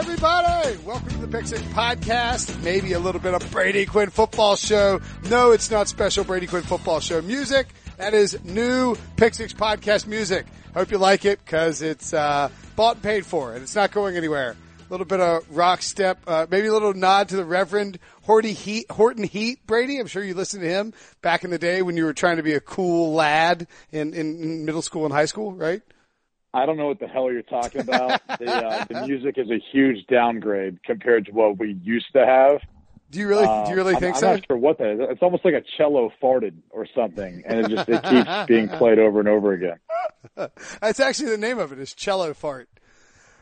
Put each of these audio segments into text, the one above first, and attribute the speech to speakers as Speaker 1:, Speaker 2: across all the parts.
Speaker 1: everybody? Welcome to the Pick Six Podcast. Maybe a little bit of Brady Quinn football show. No, it's not special Brady Quinn football show music. That is new Pick Podcast music. Hope you like it because it's uh, bought and paid for, and it's not going anywhere. A little bit of rock step, uh, maybe a little nod to the Reverend Horty Heat, Horton Heat Brady. I'm sure you listened to him back in the day when you were trying to be a cool lad in, in middle school and high school, right?
Speaker 2: I don't know what the hell you're talking about. the, uh, the music is a huge downgrade compared to what we used to have.
Speaker 1: Do you really? do you really
Speaker 2: um,
Speaker 1: think
Speaker 2: I'm,
Speaker 1: so?
Speaker 2: I'm not sure what that is. It's almost like a cello farted or something, and it just it keeps being played over and over again.
Speaker 1: That's actually the name of it. Is cello fart.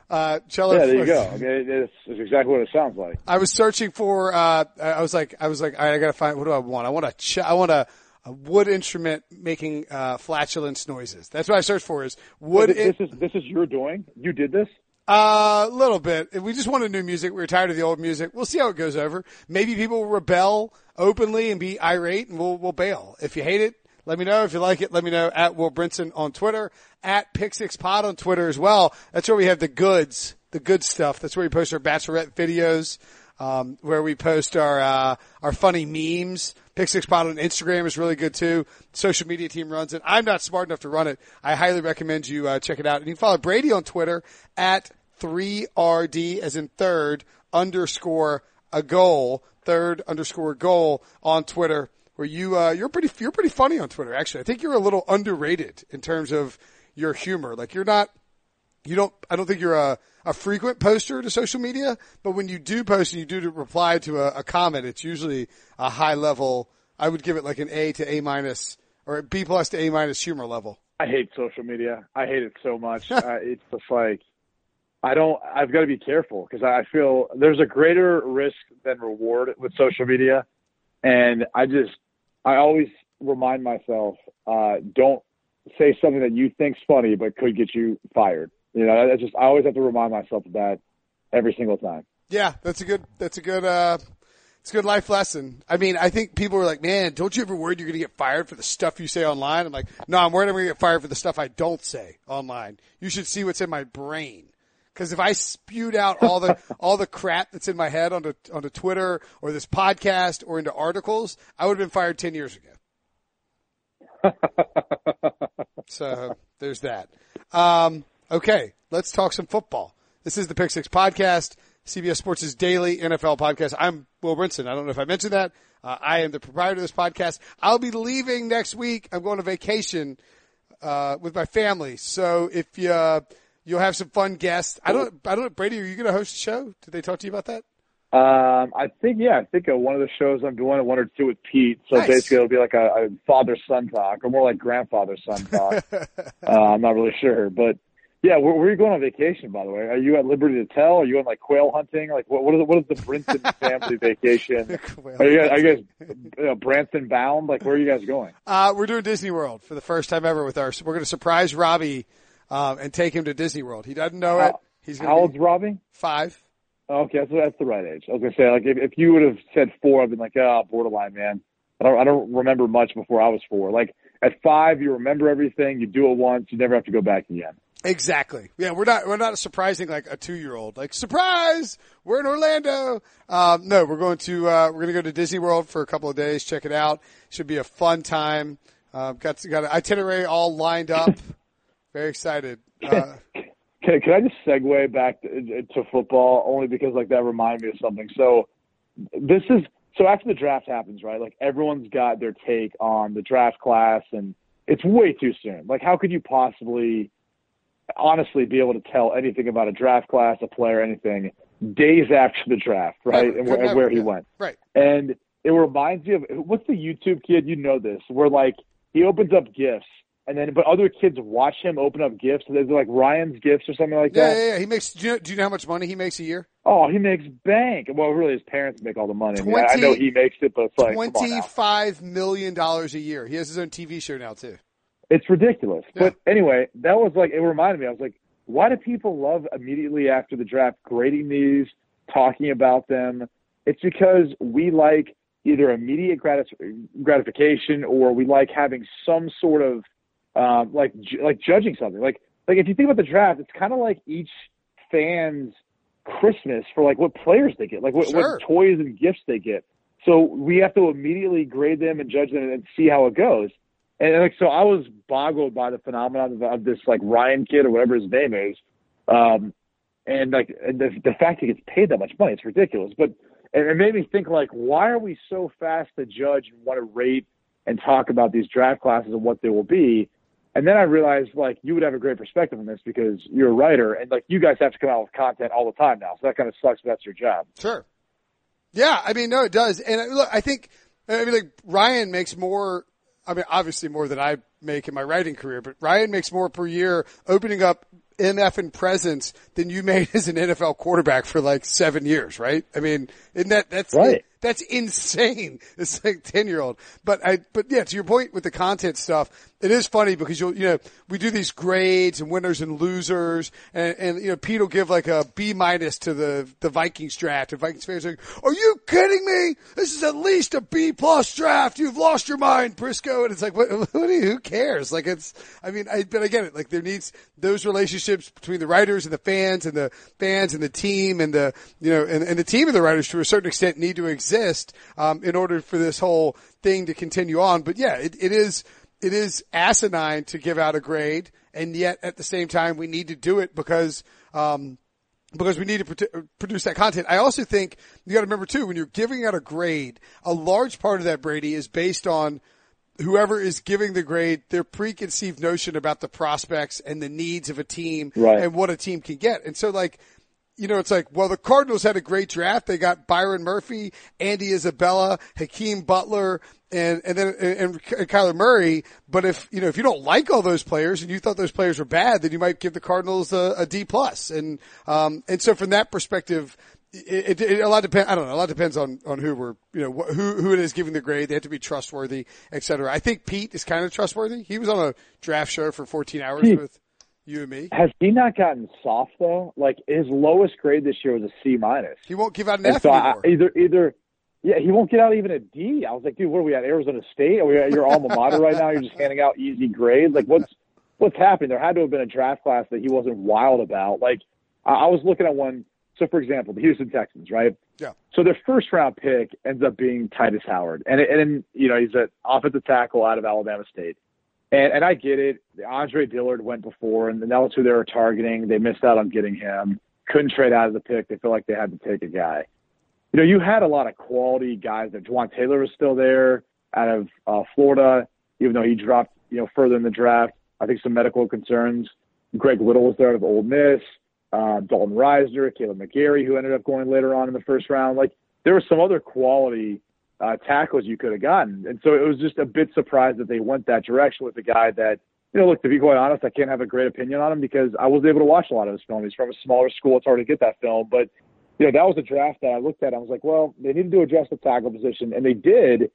Speaker 1: Uh, cello.
Speaker 2: Yeah, there you go. I mean, it's, it's exactly what it sounds like.
Speaker 1: I was searching for. Uh, I was like, I was like, I gotta find. What do I want? I want a. Ch- I want a, a wood instrument making uh, flatulence noises. That's what I searched for. Is wood.
Speaker 2: this, this is this is your doing. You did this.
Speaker 1: A little bit. We just wanted new music. We were tired of the old music. We'll see how it goes over. Maybe people will rebel openly and be irate, and we'll we'll bail. If you hate it, let me know. If you like it, let me know at Will Brinson on Twitter, at Pick Six Pod on Twitter as well. That's where we have the goods, the good stuff. That's where we post our bachelorette videos, um, where we post our uh, our funny memes. Pick Six Pod on Instagram is really good too. Social media team runs it. I'm not smart enough to run it. I highly recommend you uh, check it out. And you can follow Brady on Twitter at 3RD as in third underscore a goal, third underscore goal on Twitter where you, uh, you're pretty, you're pretty funny on Twitter actually. I think you're a little underrated in terms of your humor. Like you're not, you don't, I don't think you're a, a frequent poster to social media, but when you do post and you do reply to a, a comment, it's usually a high level. I would give it like an A to A minus or a B plus to A minus humor level.
Speaker 2: I hate social media. I hate it so much. uh, it's just like I don't. I've got to be careful because I feel there's a greater risk than reward with social media, and I just I always remind myself uh, don't say something that you think's funny but could get you fired. You know, I just I always have to remind myself of that every single time.
Speaker 1: Yeah, that's a good. That's a good. uh It's a good life lesson. I mean, I think people are like, "Man, don't you ever worry you're going to get fired for the stuff you say online?" I'm like, "No, I'm worried I'm going to get fired for the stuff I don't say online. You should see what's in my brain." Because if I spewed out all the all the crap that's in my head onto onto Twitter or this podcast or into articles, I would have been fired ten years ago. so there's that. Um, okay, let's talk some football. This is the Pick Six Podcast, CBS Sports' daily NFL podcast. I'm Will Brinson. I don't know if I mentioned that. Uh, I am the proprietor of this podcast. I'll be leaving next week. I'm going on vacation uh, with my family. So if you uh, you'll have some fun guests. I don't. I don't. Brady, are you going to host the show? Did they talk to you about that?
Speaker 2: Um, I think yeah, I think uh, one of the shows I'm doing, one or two with Pete. So
Speaker 1: Nice.
Speaker 2: basically, it'll be like a, a father son talk, or more like grandfather son talk. uh, I'm not really sure, but yeah, where, where are you going on vacation? By the way, are you at liberty to tell? Are you on like quail hunting? Like what? What is, the, what is the Brinson family vacation? Are you guys, are you guys uh, Branson bound? Like where are you guys going?
Speaker 1: Uh, we're doing Disney World for the first time ever with our. We're going to surprise Robbie um, and take him to Disney World. He doesn't know it. He's
Speaker 2: How old's Robbie?
Speaker 1: five.
Speaker 2: Okay, that's, that's the right age. I was gonna say like if, if you would have said four, I'd been like, oh, borderline, man. I don't I don't remember much before I was four. Like at five, you remember everything. You do it once, you never have to go back again.
Speaker 1: Exactly. Yeah, we're not we're not surprising like a two year old. Like surprise, we're in Orlando. Um, no, we're going to uh, we're going to go to Disney World for a couple of days. Check it out. Should be a fun time. Uh, got got an itinerary all lined up. Very excited. Uh,
Speaker 2: Can, can I just segue back to, to football only because like that reminded me of something? So this is so after the draft happens, right? Like everyone's got their take on the draft class, and it's way too soon. Like how could you possibly honestly be able to tell anything about a draft class, a player, anything days after the draft, right?
Speaker 1: Never.
Speaker 2: and where,
Speaker 1: Never,
Speaker 2: and where he
Speaker 1: yeah.
Speaker 2: went.
Speaker 1: right.
Speaker 2: And it reminds me of what's the YouTube kid? You know this, where like he opens up gifts, and then but other kids watch him open up gifts. They're like Ryan's gifts or something like
Speaker 1: Yeah,
Speaker 2: that.
Speaker 1: yeah, yeah. He makes. Do you, know, do you know how much money he makes a year?
Speaker 2: Oh, he makes bank. Well, really, his parents make all the money. I, mean, I know he makes it, but it's like come on now.
Speaker 1: five million dollars a year. He has his own TV show now too.
Speaker 2: It's ridiculous.
Speaker 1: Yeah.
Speaker 2: But anyway, that was like it reminded me. I was like, why do people love immediately after the draft grading these, talking about them? It's because we like either immediate gratis- gratification or we like having some sort of um, like ju- like judging something. Like like if you think about the draft, it's kind of like each fan's Christmas for like what players they get, like what,
Speaker 1: Sure.
Speaker 2: what toys and gifts they get. So we have to immediately grade them and judge them and see how it goes. And like, so I was boggled by the phenomenon of, of this like Ryan kid or whatever his name is. Um, and like the, the fact he gets paid that much money, it's ridiculous. But and it made me think like, why are we so fast to judge and want to rate and talk about these draft classes and what they will be? And then I realized like you would have a great perspective on this because you're a writer and like you guys have to come out with content all the time now. So that kind of sucks, but that's your job.
Speaker 1: Sure. Yeah, I mean, no, it does. And uh, look, I think, I mean, like Ryan makes more. I mean, obviously more than I make in my writing career, but Ryan makes more per year opening up MF and presence than you made as an NFL quarterback for like seven years, right? I mean, isn't that that's
Speaker 2: Right.
Speaker 1: that's insane. It's like ten year old. But I, but yeah, to your point with the content stuff, it is funny because you'll, you know, we do these grades and winners and losers, and, and you know, Pete will give like a B minus to the the Vikings draft, and Vikings fans are like, "Are you kidding me? This is at least a B plus draft. You've lost your mind, Prisco." And it's like, what? you, who cares? Like it's, I mean, I but I get it. Like there needs those relationships between the writers and the fans, and the fans and the team, and the you know, and, and the team and the writers to a certain extent need to exist um, in order for this whole thing to continue on. But yeah, it, it is it is asinine to give out a grade, and yet at the same time we need to do it because. Um, because we need to produ- produce that content. I also think you got to remember too, when you're giving out a grade, a large part of that Brady is based on whoever is giving the grade, their preconceived notion about the prospects and the needs of a team
Speaker 2: Right.
Speaker 1: and what a team can get. And so like, you know, it's like, well, the Cardinals had a great draft. They got Byron Murphy, Andy Isabella, Hakeem Butler, and, and then, and, and Kyler Murray. But if, you know, if you don't like all those players and you thought those players were bad, then you might give the Cardinals a, a D plus. And, um, and so from that perspective, it, it, it a lot depends. I don't know. A lot depends on on who we're you know wh- who who it is giving the grade. They have to be trustworthy, et cetera. I think Pete is kind of trustworthy. He was on a draft show for 14 hours
Speaker 2: Pete.
Speaker 1: with you and me.
Speaker 2: Has he not gotten soft though? Like his lowest grade this year was a C minus.
Speaker 1: He won't give out an
Speaker 2: And
Speaker 1: F
Speaker 2: so I, either either yeah, he won't get out even a D. I was like, dude, what are we at Arizona State? Are we at your alma mater right now? You're just handing out easy grades. Like what's what's happening? There had to have been a draft class that he wasn't wild about. Like I, I was looking at one. So for example, the Houston Texans, right?
Speaker 1: Yeah.
Speaker 2: So their first round pick ends up being Tytus Howard, and and you know he's an offensive tackle out of Alabama State. And and I get it. Andre Dillard went before, and that was who they were targeting. They missed out on getting him. Couldn't trade out of the pick. They felt like they had to take a guy. You know, you had a lot of quality guys. That Jawaan Taylor was still there out of uh, Florida, even though he dropped you know further in the draft. I think some medical concerns. Greg Little was there out of Ole Miss. Uh, Dalton Risner, Kaleb McGary, who ended up going later on in the first round. Like there were some other quality uh, tackles you could have gotten. And so it was just a bit surprised that they went that direction with a guy that, you know, look, to be quite honest, I can't have a great opinion on him because I wasn't able to watch a lot of his film. He's from a smaller school. It's hard to get that film. But, you know, that was a draft that I looked at. I was like, well, they needed to address the tackle position. And they did.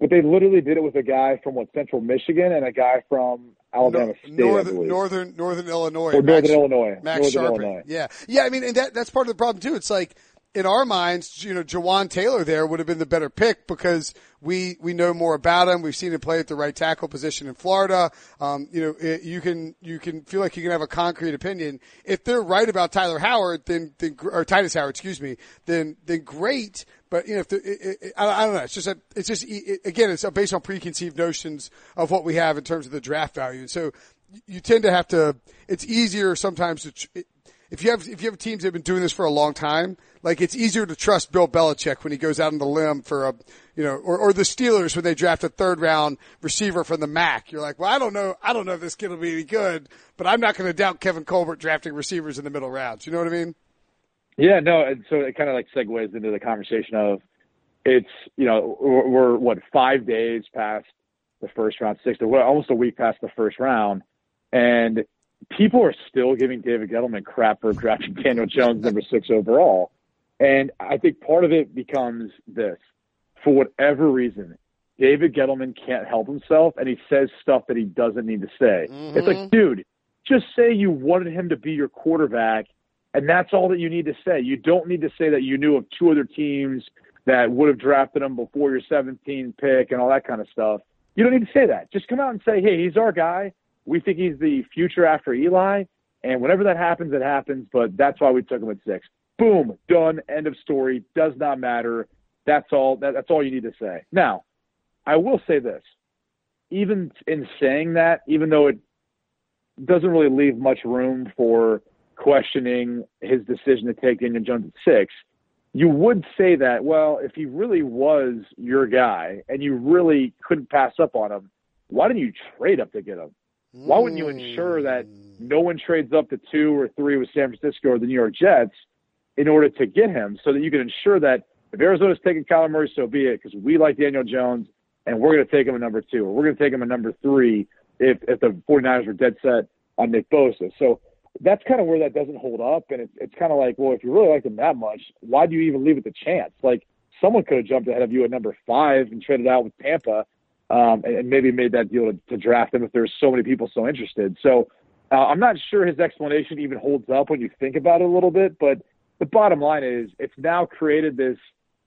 Speaker 2: But they literally did it with a guy from what Central Michigan and a guy from Alabama State,
Speaker 1: northern. Northern Northern Illinois.
Speaker 2: or Northern
Speaker 1: Max-
Speaker 2: Illinois.
Speaker 1: Max
Speaker 2: Northern. Illinois.
Speaker 1: Yeah. Yeah, I mean, and that, that's part of the problem too. It's like, in our minds, you know, Jawaan Taylor there would have been the better pick because we, we know more about him. We've seen him play at the right tackle position in Florida. Um, you know, it, you can, you can feel like you can have a concrete opinion. If they're right about Tyler Howard, then, then, or Tytus Howard, excuse me, then, then great. But, you know, if the, it, it, I, don't know. It's just a, it's just, again, it's based on preconceived notions of what we have in terms of the draft value. So you tend to have to, it's easier sometimes to, if you have if you have teams that have been doing this for a long time, like it's easier to trust Bill Belichick when he goes out on the limb for a you know, or, or the Steelers when they draft a third round receiver from the MAC. You're like, well, I don't know, I don't know if this kid will be any good, but I'm not going to doubt Kevin Colbert drafting receivers in the middle rounds. You know what I mean?
Speaker 2: Yeah, no, and so it kind of like segues into the conversation of it's you know we're, we're what five days past the first round, six well, almost a week past the first round, and people are still giving David Gettleman crap for drafting Daniel Jones number six overall, and I think part of it becomes this: for whatever reason, David Gettleman can't help himself, and he says stuff that he doesn't need to say. It's like, mm-hmm. dude, just say you wanted him to be your quarterback and that's all that you need to say. You don't need to say that you knew of two other teams that would have drafted him before your 17th pick and all that kind of stuff. You don't need to say that. Just come out and say, hey, he's our guy. We think he's the future after Eli. And whenever that happens, it happens. But that's why we took him at six. Boom, done. End of story. Does not matter. That's all. That, that's all you need to say. Now, I will say this. Even in saying that, even though it doesn't really leave much room for questioning his decision to take Daniel Jones at six, you would say that, well, if he really was your guy and you really couldn't pass up on him, why didn't you trade up to get him? Why wouldn't you ensure that hmm. no one trades up to two or three with San Francisco or the New York Jets in order to get him so that you can ensure that if Arizona's taking Kyler Murray, so be it, because we like Daniel Jones and we're going to take him at number two or we're going to take him at number three if, if the 49ers are dead set on Nick Bosa. So that's kind of where that doesn't hold up. And it's, it's kind of like, well, if you really like him that much, why do you even leave it to chance? Like someone could have jumped ahead of you at number five and traded out with Tampa um, and, and maybe made that deal to, to draft him if there's so many people so interested. So uh, I'm not sure his explanation even holds up when you think about it a little bit. But the bottom line is it's now created this,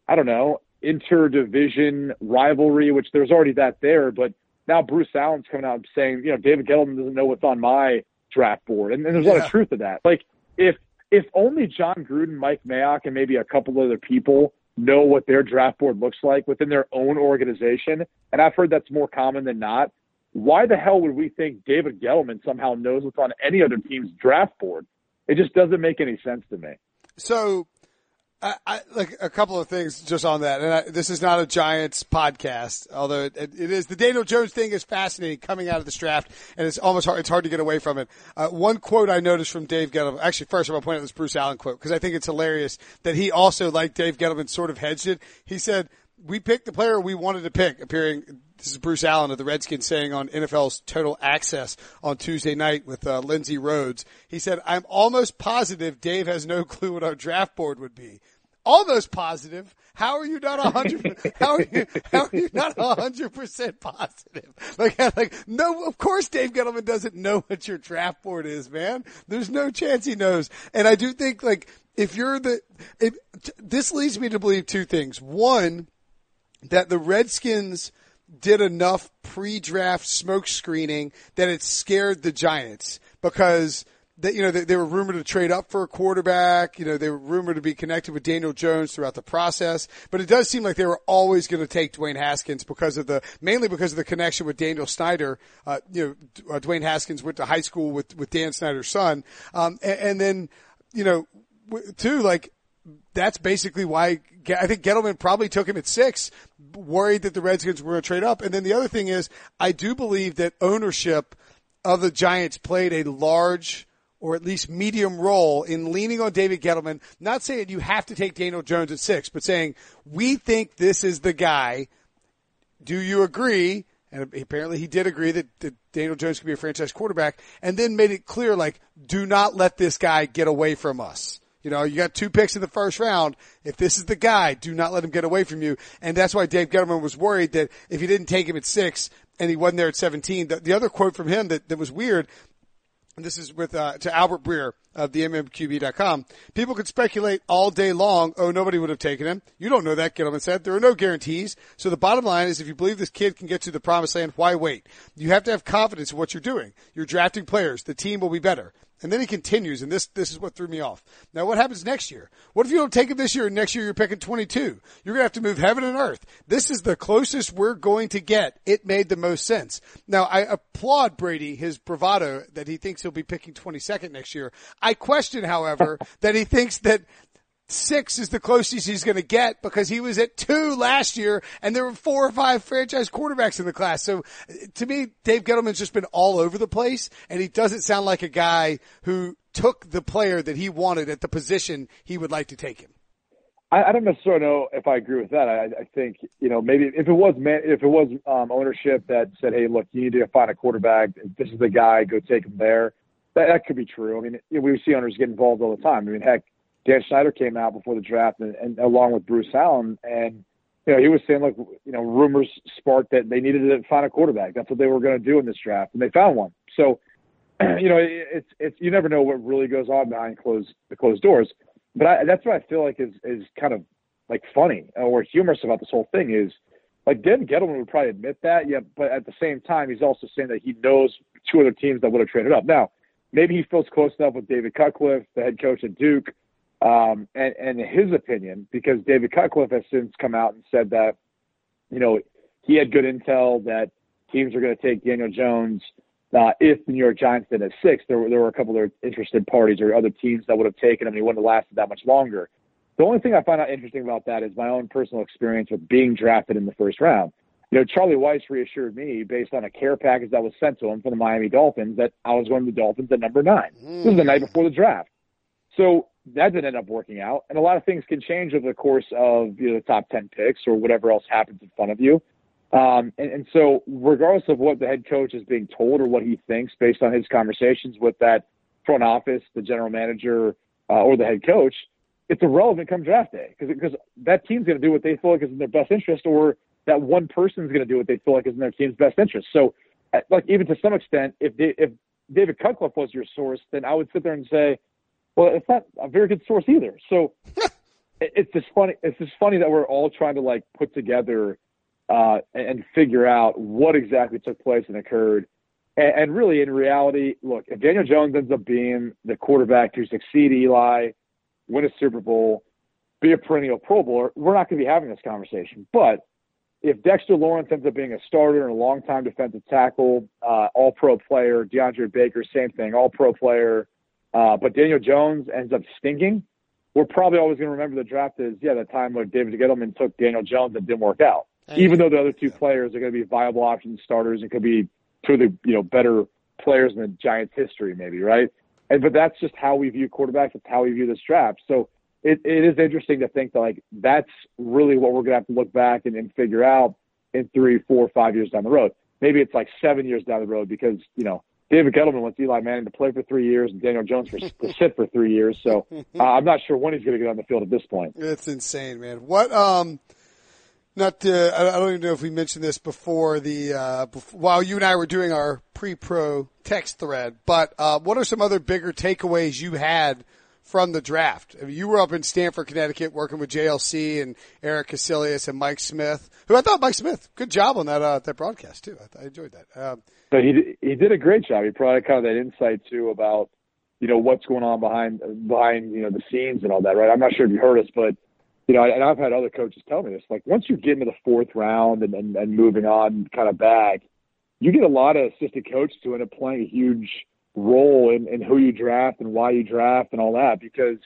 Speaker 2: I don't know, interdivision rivalry, which there's already that there. But now Bruce Allen's coming out and saying, you know, David Gettleman doesn't know what's on my draft board. And, and there's a lot of truth to that. Like if if only Jon Gruden, Mike Mayock, and maybe a couple other people know what their draft board looks like within their own organization, and I've heard that's more common than not. Why the hell would we think David Gettleman somehow knows what's on any other team's draft board? It just doesn't make any sense to me.
Speaker 1: So I, I, like a couple of things just on that, and I, this is not a Giants podcast, although it, it is. The Daniel Jones thing is fascinating coming out of this draft, and it's almost hard. It's hard to get away from it. Uh, one quote I noticed from Dave Gettleman. Actually, first I'm gonna point out this Bruce Allen quote because I think it's hilarious that he also, like Dave Gettleman, sort of hedged it. He said, "We picked the player we wanted to pick." Appearing, this is Bruce Allen of the Redskins saying on NFL's Total Access on Tuesday night with uh, Lindsay Rhodes. He said, "I'm almost positive Dave has no clue what our draft board would be." almost positive. How are you not a hundred? How are you? How are you not a hundred percent positive? Like, like, no. Of course, Dave Gettleman doesn't know what your draft board is, man. There's no chance he knows. And I do think, like, if you're the, if, this leads me to believe two things. One, that the Redskins did enough pre-draft smoke screening that it scared the Giants because that you know they, they, were rumored to trade up for a quarterback. You know they were rumored to be connected with Daniel Jones throughout the process. But it does seem like they were always going to take Dwayne Haskins because of the mainly because of the connection with Daniel Snyder. Uh, you know, uh, Dwayne Haskins went to high school with with Dan Snyder's son, um, and, and then you know too like that's basically why I think Gettleman probably took him at six, worried that the Redskins were going to trade up. And then the other thing is, I do believe that ownership of the Giants played a large or at least medium role in leaning on David Gettleman, not saying you have to take Daniel Jones at six, but saying, we think this is the guy. Do you agree? And apparently he did agree that, that Daniel Jones could be a franchise quarterback and then made it clear, like, do not let this guy get away from us. You know, you got two picks in the first round. If this is the guy, do not let him get away from you. And that's why Dave Gettleman was worried that if you didn't take him at six and he wasn't there at 17, the, the other quote from him that, that was weird this is with uh, to Albert Breer of the MMQB.com. People could speculate all day long. Oh, nobody would have taken him. You don't know that, Gettleman said. There are no guarantees. So the bottom line is, if you believe this kid can get to the promised land, why wait? You have to have confidence in what you're doing. You're drafting players. The team will be better. And then he continues, and this this is what threw me off. Now, what happens next year? What if you don't take him this year, and next year you're picking 22? You're going to have to move heaven and earth. This is the closest we're going to get. It made the most sense. Now, I applaud Brady, his bravado that he thinks he'll be picking 22nd next year. I question, however, that he thinks that six is the closest he's going to get because he was at two last year and there were four or five franchise quarterbacks in the class. So to me, Dave Gettleman's just been all over the place and he doesn't sound like a guy who took the player that he wanted at the position he would like to take him.
Speaker 2: I, I don't necessarily know if I agree with that. I, I think you know maybe if it was man, if it was um, ownership that said, "Hey, look, you need to find a quarterback. This is the guy. Go take him there." That, that could be true. I mean, we see owners get involved all the time. I mean, heck, Dan Snyder came out before the draft, and, and along with Bruce Allen, and you know he was saying like you know rumors sparked that they needed to find a quarterback. That's what they were going to do in this draft, and they found one. So you know it, it's it's you never know what really goes on behind closed the closed doors. But I, that's what I feel like is is kind of like funny or humorous about this whole thing is like Dan Gettleman would probably admit that, yeah, but at the same time he's also saying that he knows two other teams that would have traded up. Now, maybe he feels close enough with David Cutcliffe, the head coach at Duke, Um, and, and his opinion, because David Cutcliffe has since come out and said that, you know, he had good intel that teams are going to take Daniel Jones. Uh, if the New York Giants did at six, there were, there were a couple of interested parties or other teams that would have taken him. He wouldn't have lasted that much longer. The only thing I find out interesting about that is my own personal experience with being drafted in the first round. You know, Charlie Weis reassured me based on a care package that was sent to him from the Miami Dolphins that I was going to the Dolphins at number nine. Mm. This was the night before the draft. So that didn't end up working out. And a lot of things can change over the course of you know, the top 10 picks or whatever else happens in front of you. Um, and, and so, regardless of what the head coach is being told or what he thinks based on his conversations with that front office, the general manager, uh, or the head coach, it's irrelevant come draft day because that team's going to do what they feel like is in their best interest, or that one person's going to do what they feel like is in their team's best interest. So, uh, like even to some extent, if they, if David Cutcliffe was your source, then I would sit there and say, well, it's not a very good source either. So it's just funny. It's just funny that we're all trying to like put together uh, and figure out what exactly took place and occurred. And, and really, in reality, look, if Daniel Jones ends up being the quarterback to succeed Eli, win a Super Bowl, be a perennial Pro Bowler, we're not going to be having this conversation. But if Dexter Lawrence ends up being a starter and a longtime defensive tackle, uh, all pro player, DeAndre Baker, same thing, all pro player, uh, but Daniel Jones ends up stinking, we're probably always going to remember the draft as, yeah, the time where David Gettleman took Daniel Jones and didn't work out. Even though the other two players are going to be viable options, starters, and could be two of the you know better players in the Giants' history, maybe, right? And but that's just how we view quarterbacks. It's how we view this draft. So it, it is interesting to think that like that's really what we're going to have to look back and, and figure out in three, four, five years down the road. Maybe it's like seven years down the road because you know David Gettleman wants Eli Manning to play for three years and Daniel Jones for, to sit for three years. So uh, I'm not sure when he's going to get on the field at this point.
Speaker 1: It's insane, man. What um not to, I don't even know if we mentioned this before the uh, before, while you and I were doing our pre-pro text thread, but uh, what are some other bigger takeaways you had from the draft? I mean, you were up in Stamford, Connecticut, working with JLC and Eric Casillas and Mike Smith, who I thought Mike Smith good job on that uh, that broadcast too. I, I enjoyed that. Um,
Speaker 2: but he he did a great job. He provided kind of that insight too about you know what's going on behind behind you know the scenes and all that. Right? I'm not sure if you heard us, but you know, and I've had other coaches tell me this. Like once you get into the fourth round and, and, and moving on kind of back, you get a lot of assistant coaches to end up playing a huge role in, in who you draft and why you draft and all that because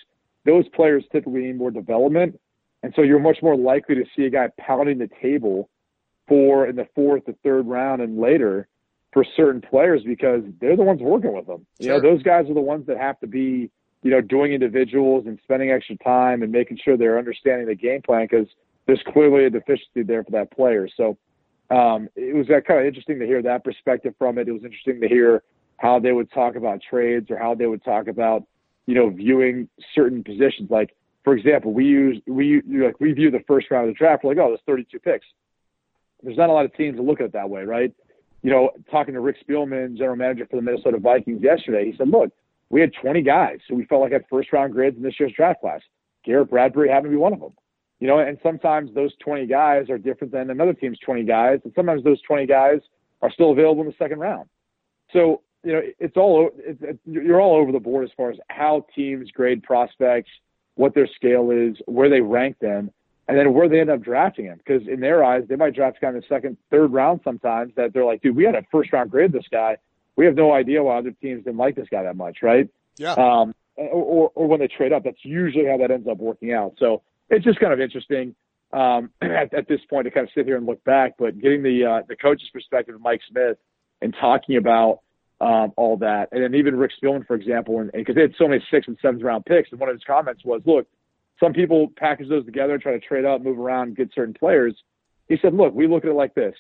Speaker 2: those players typically need more development. And so you're much more likely to see a guy pounding the table for in the fourth or third round and later for certain players because they're the ones working with them. Sure. You know, those guys are the ones that have to be you know, doing individuals and spending extra time and making sure they're understanding the game plan because there's clearly a deficiency there for that player. So um, it was kind of interesting to hear that perspective from it. It was interesting to hear how they would talk about trades or how they would talk about, you know, viewing certain positions. Like, for example, we use we like we view the first round of the draft. We're like, oh, there's 32 picks. There's not a lot of teams that look at it that way, right? You know, talking to Rick Spielman, general manager for the Minnesota Vikings yesterday, he said, look, we had 20 guys who we felt like had first round grades in this year's draft class. Garrett Bradbury happened to be one of them. You know, and sometimes those 20 guys are different than another team's 20 guys, and sometimes those 20 guys are still available in the second round. So, you know, it's all it's, it, you're all over the board as far as how teams grade prospects, what their scale is, where they rank them, and then where they end up drafting him. Because in their eyes, they might draft a guy in the second, third round sometimes that they're like, dude, we had a first round grade this guy we have no idea why other teams didn't like this guy that much, right?
Speaker 1: Yeah.
Speaker 2: Um, or, or when they trade up, that's usually how that ends up working out. So it's just kind of interesting um, at, at this point to kind of sit here and look back. But getting the uh, the coach's perspective of Mike Smith and talking about um, all that, and then even Rick Spielman, for example, because they had so many sixth and seventh round picks, and one of his comments was, "Look, some people package those together, and try to trade up, move around, get certain players." He said, "Look, we look at it like this.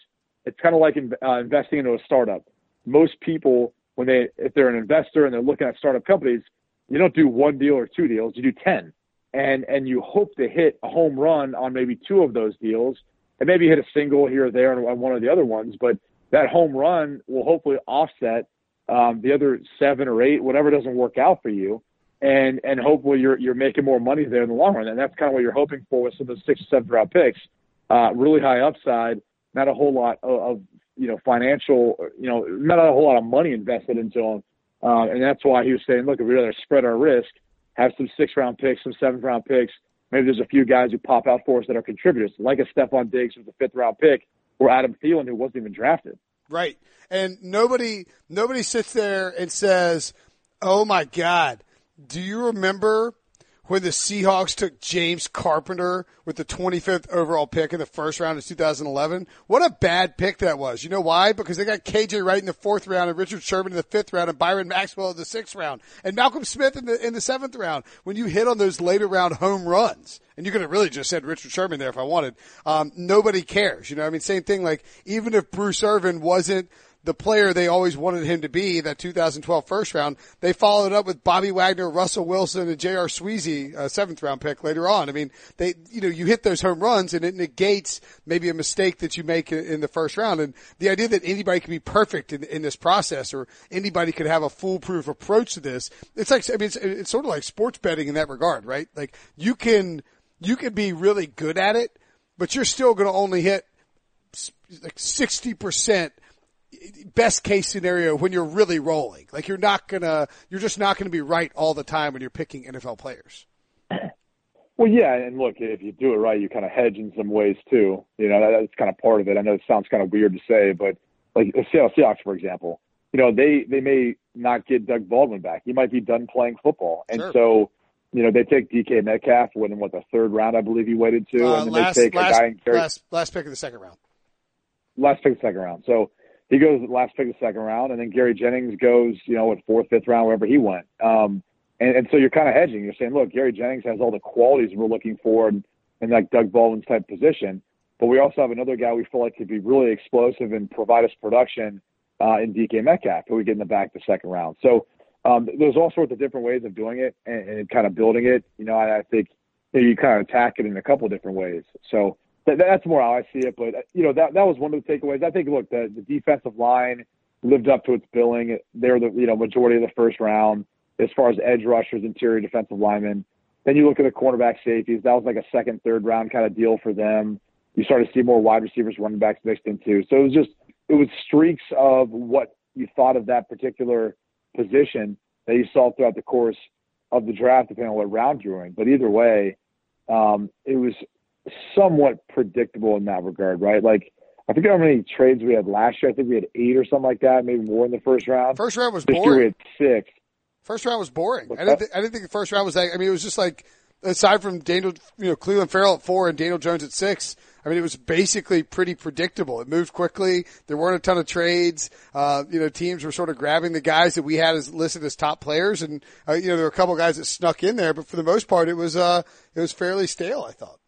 Speaker 2: It's kind of like in, uh, investing into a startup most people, when they, if they're an investor and they're looking at startup companies, you don't do one deal or two deals, you do 10. And, and you hope to hit a home run on maybe two of those deals and maybe hit a single here or there on one of the other ones. But that home run will hopefully offset um, the other seven or eight, whatever doesn't work out for you. And, and hopefully you're, you're making more money there in the long run. And that's kind of what you're hoping for with some of the six or seven round picks. Uh, really high upside, not a whole lot of, of you know, financial, you know, not a whole lot of money invested into them. Uh, and that's why he was saying, look, if we rather spread our risk have some six round picks, some seventh round picks. Maybe there's a few guys who pop out for us that are contributors, like a Stefon Diggs who's a fifth round pick, or Adam Thielen who wasn't even drafted.
Speaker 1: Right. And nobody nobody sits there and says, "Oh my God, do you remember when the Seahawks took James Carpenter with the 25th overall pick in the first round of 2011. What a bad pick that was. You know why? Because they got KJ Wright in the fourth round and Richard Sherman in the fifth round and Byron Maxwell in the sixth round and Malcolm Smith in the, in the seventh round. When you hit on those later round home runs, and you could have really just said Richard Sherman there if I wanted, um, nobody cares. You know, I mean, same thing, like, even if Bruce Irvin wasn't the player they always wanted him to be, that 2012 first round. They followed up with Bobby Wagner, Russell Wilson, and J.R. Sweezy, a seventh round pick later on. I mean, they, you know, you hit those home runs and it negates maybe a mistake that you make in the first round. And the idea that anybody can be perfect in, in this process or anybody could have a foolproof approach to this, it's like, I mean, it's, it's sort of like sports betting in that regard, right? Like you can, you can be really good at it, but you're still going to only hit like 60% best case scenario when you're really rolling. Like you're not gonna, you're just not gonna be right all the time when you're picking NFL players.
Speaker 2: Well, yeah, and look, if you do it right, you kind of hedge in some ways too. You know, that, that's kind of part of it. I know it sounds kind of weird to say, but like the Seattle Seahawks, for example, you know, they they may not get Doug Baldwin back. He might be done playing football, and
Speaker 1: Sure.
Speaker 2: so. You know, they take DK Metcalf when what the third round, I believe he waited to,
Speaker 1: Uh,
Speaker 2: and then
Speaker 1: last,
Speaker 2: they take
Speaker 1: last,
Speaker 2: a guy in Gary
Speaker 1: last, last pick of the second round.
Speaker 2: last pick of the second round. So he goes last pick of the second round, and then Gary Jennings goes, you know, what fourth, fifth round, wherever he went. Um, and, and so you're kind of hedging. You're saying, look, Gary Jennings has all the qualities we're looking for in, in like Doug Baldwin's type position, but we also have another guy we feel like could be really explosive and provide us production uh, in DK Metcalf, who we get in the back the second round. So um, there's all sorts of different ways of doing it and, and kind of building it. You know, I, I think you, know, you kind of attack it in a couple different ways. So that, that's more how I see it. But you know, that that was one of the takeaways. I think, look, the, the defensive line lived up to its billing. They're the you know majority of the first round as far as edge rushers, interior defensive linemen. Then you look at the cornerback safeties. That was like a second, third round kind of deal for them. You started to see more wide receivers, running backs mixed in too. So it was just it was streaks of what you thought of that particular position that you saw throughout the course of the draft, depending on what round you're in. But either way, um, it was somewhat predictable in that regard, right? Like I forget how many trades we had last year. I think we had eight or something like that, maybe more in the first round.
Speaker 1: First round was
Speaker 2: this year we
Speaker 1: boring.
Speaker 2: had six.
Speaker 1: First round was boring. I didn't, think, I didn't think the first round was that. I mean, it was just like aside from Daniel, you know, Clelin Ferrell at four and Daniel Jones at six. I mean, it was basically pretty predictable. It moved quickly. There weren't a ton of trades. Uh, you know, teams were sort of grabbing the guys that we had as listed as top players, and uh, you know, there were a couple guys that snuck in there, but for the most part, it was uh, it was fairly stale. I thought.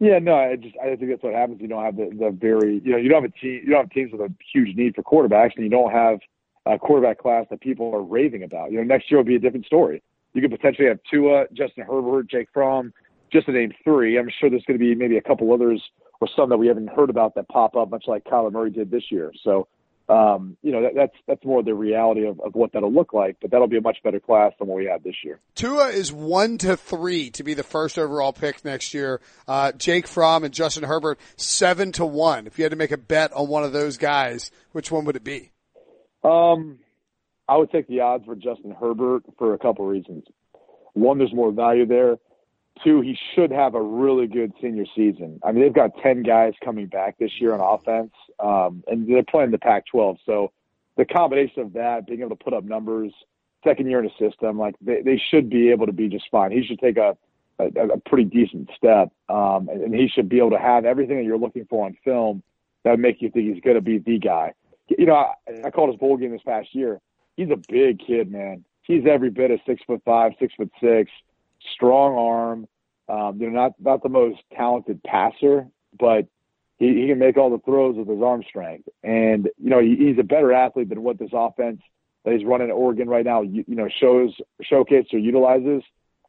Speaker 2: Yeah, no, I just I think that's what happens. You don't have the, the very you know you don't have a team you don't have teams with a huge need for quarterbacks, and you don't have a quarterback class that people are raving about. You know, next year will be a different story. You could potentially have Tua, Justin Herbert, Jake Fromm, just to name three. I'm sure there's going to be maybe a couple others or some that we haven't heard about that pop up, much like Kyler Murray did this year. So, um, you know, that, that's that's more the reality of, of what that'll look like. But that'll be a much better class than what we had this year.
Speaker 1: Tua is one to three to be the first overall pick next year. Uh, Jake Fromm and Justin Herbert seven to one. If you had to make a bet on one of those guys, which one would it be?
Speaker 2: Um, I would take the odds for Justin Herbert for a couple reasons. One, there's more value there. Two, he should have a really good senior season. I mean, they've got 10 guys coming back this year on offense, um, and they're playing the Pac 12. So the combination of that, being able to put up numbers, second year in a system, like they, they should be able to be just fine. He should take a, a, a pretty decent step, um, and, and he should be able to have everything that you're looking for on film that would make you think he's going to be the guy. You know, I, I called his bowl game this past year. He's a big kid, man. He's every bit of six foot five, six foot six, strong arm. Um, you know, not not the most talented passer, but he, he can make all the throws with his arm strength. And you know, he, he's a better athlete than what this offense that he's running at Oregon right now, you, you know, shows showcases or utilizes.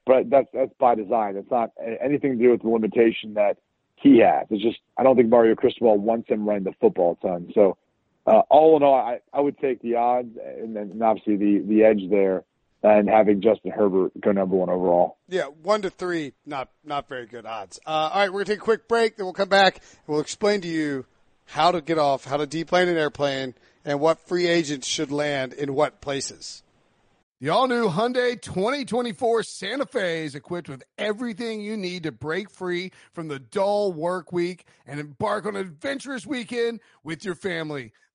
Speaker 2: But that's that's by design. It's not anything to do with the limitation that he has. It's just I don't think Mario Cristobal wants him running the football ton. So uh, all in all, I, I would take the odds and then and obviously the the edge there, and having Justin Herbert go number one overall.
Speaker 1: Yeah, one to three, not not very good odds. Uh, all right, we're gonna take a quick break, then we'll come back and we'll explain to you how to get off, how to deplane an airplane, and what free agents should land in what places. The all new Hyundai 2024 Santa Fe is equipped with everything you need to break free from the dull work week and embark on an adventurous weekend with your family.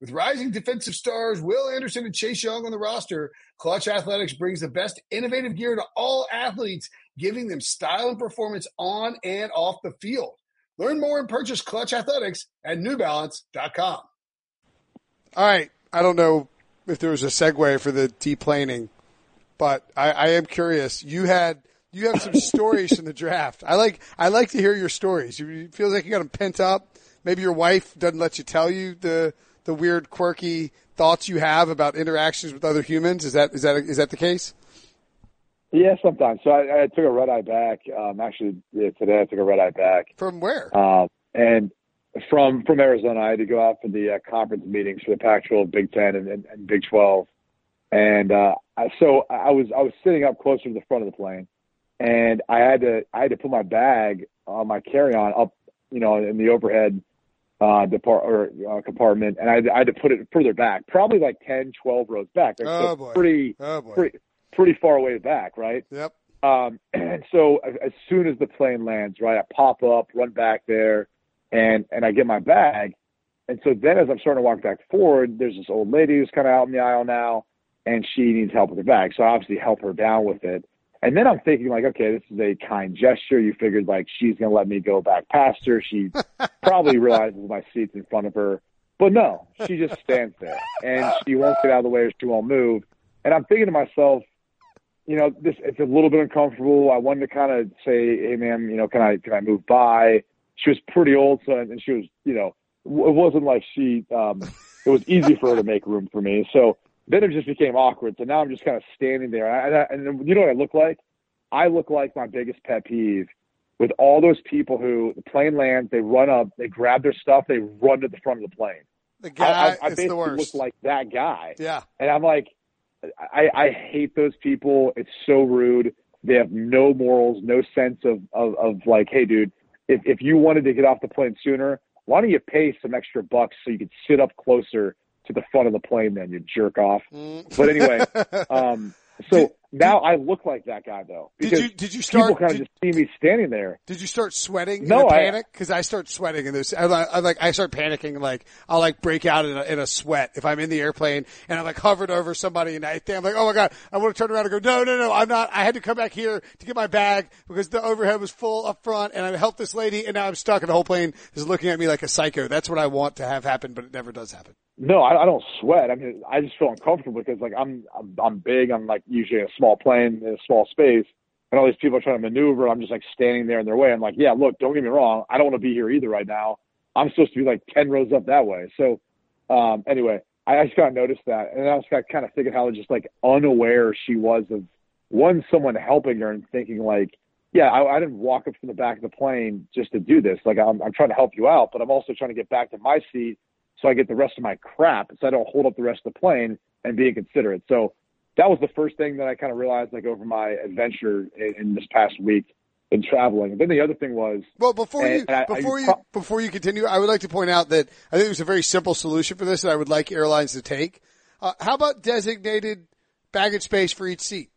Speaker 1: With rising defensive stars Will Anderson and Chase Young on the roster, Clutch Athletics brings the best innovative gear to all athletes, giving them style and performance on and off the field. Learn more and purchase Clutch Athletics at newbalance.com. All right. I don't know if there was a segue for the deplaning, but I, I am curious. You had you have some stories from the draft. I like I like to hear your stories. It feels like you got them pent up. Maybe your wife doesn't let you tell you the the weird, quirky thoughts you have about interactions with other humans. Is that is that is that the case?
Speaker 2: Yeah, sometimes. So I, I took a red eye back. Um, actually, yeah, today I took a red eye back.
Speaker 1: From where?
Speaker 2: Um, and from from Arizona, I had to go out for the uh, conference meetings for the Pac-12, Big Ten, and, and, and Big 12. And uh, I, so I was I was sitting up closer to the front of the plane, and I had to I had to put my bag on my carry-on up, you know, in the overhead uh, depart or uh, compartment, and I, I had to put it further back, probably like 10, 12 rows back. Like,
Speaker 1: oh
Speaker 2: so
Speaker 1: boy!
Speaker 2: Pretty,
Speaker 1: oh boy!
Speaker 2: Pretty, pretty far away back, right?
Speaker 1: Yep.
Speaker 2: Um, and so as soon as the plane lands, right, I pop up, run back there, and and I get my bag. And so then, as I'm starting to walk back forward, there's this old lady who's kind of out in the aisle now, and she needs help with her bag. So I obviously help her down with it. And then I'm thinking like, okay, this is a kind gesture. You figured like she's gonna let me go back past her. She probably realizes my seat's in front of her, but no, she just stands there and she won't get out of the way or she won't move. And I'm thinking to myself, you know, this it's a little bit uncomfortable. I wanted to kind of say, hey, ma'am, you know, can I can I move by? She was pretty old, so and she was, you know, it wasn't like she. um It was easy for her to make room for me. So then it just became awkward. So now I'm just kind of standing there. And, I, and you know what I look like? I look like my biggest pet peeve with all those people who the plane lands, they run up, they grab their stuff, they run to the front of the plane.
Speaker 1: The guy,
Speaker 2: I, I, I
Speaker 1: it's
Speaker 2: basically
Speaker 1: the worst.
Speaker 2: look like that guy.
Speaker 1: yeah.
Speaker 2: And I'm like, I, I hate those people. It's so rude. They have no morals, no sense of, of, of like, hey, dude, if, if you wanted to get off the plane sooner, why don't you pay some extra bucks so you could sit up closer to the front of the plane then, you jerk off.
Speaker 1: Mm.
Speaker 2: But anyway, um, so
Speaker 1: Did-
Speaker 2: now I look like that guy though.
Speaker 1: Did you did you
Speaker 2: people kind of just see me standing there.
Speaker 1: did you start sweating
Speaker 2: No, I-
Speaker 1: panic? Because I start sweating in this. I, like- I like I start panicking. Like I'll like break out in a, in a sweat if I'm in the airplane and I'm like hovered over somebody and I think I'm like, oh my god, I want to turn around and go, no, no, no, I'm not. I had to come back here to get my bag because the overhead was full up front and I helped this lady and now I'm stuck and the whole plane is looking at me like a psycho. That's what I want to have happen, but it never does happen.
Speaker 2: No, I, I don't sweat. I mean, I just feel uncomfortable because like I'm, I'm, I'm big. I'm like usually in a small plane in a small space, and all these people are trying to maneuver. I'm just like standing there in their way. I'm like, yeah, look, don't get me wrong. I don't want to be here either right now. I'm supposed to be like ten rows up that way. So, um, anyway, I, I just kind of noticed that, and I was kind of thinking how just like unaware she was of one someone helping her and thinking like, yeah, I, I didn't walk up from the back of the plane just to do this. Like I'm, I'm trying to help you out, but I'm also trying to get back to my seat so I get the rest of my crap, so I don't hold up the rest of the plane and be inconsiderate. So that was the first thing that I kind of realized, like over my adventure in, in this past week in traveling. And then the other thing was,
Speaker 1: Well, before
Speaker 2: And-
Speaker 1: you
Speaker 2: and I- I-
Speaker 1: before you
Speaker 2: pro-
Speaker 1: before you continue, I would like to point out that I think there's a very simple solution for this that I would like airlines to take. Uh, how about designated baggage space for each seat?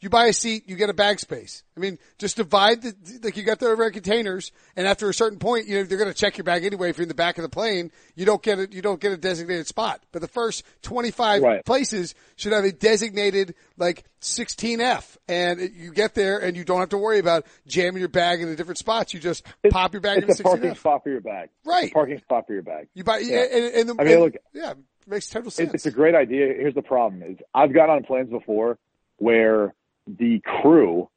Speaker 1: You buy a seat, you get a bag space. I mean, just divide the, like you got the overhead containers and after a certain point, you know, they're going to check your bag anyway. If you're in the back of the plane, you don't get it, you don't get a designated spot. But the first 25
Speaker 2: Right.
Speaker 1: places should have a designated like 16F and it, you get there and you don't have to worry about jamming your bag in the different spots. You just
Speaker 2: It's-
Speaker 1: pop your bag in
Speaker 2: It's
Speaker 1: the
Speaker 2: a parking
Speaker 1: 16F.
Speaker 2: spot for your bag.
Speaker 1: Right.
Speaker 2: Parking spot for your bag.
Speaker 1: You buy,
Speaker 2: Yeah.
Speaker 1: and, and the,
Speaker 2: I mean,
Speaker 1: and-
Speaker 2: look-
Speaker 1: yeah, it makes total sense.
Speaker 2: it's a great idea. Here's the problem: is I've got on planes before where the crew,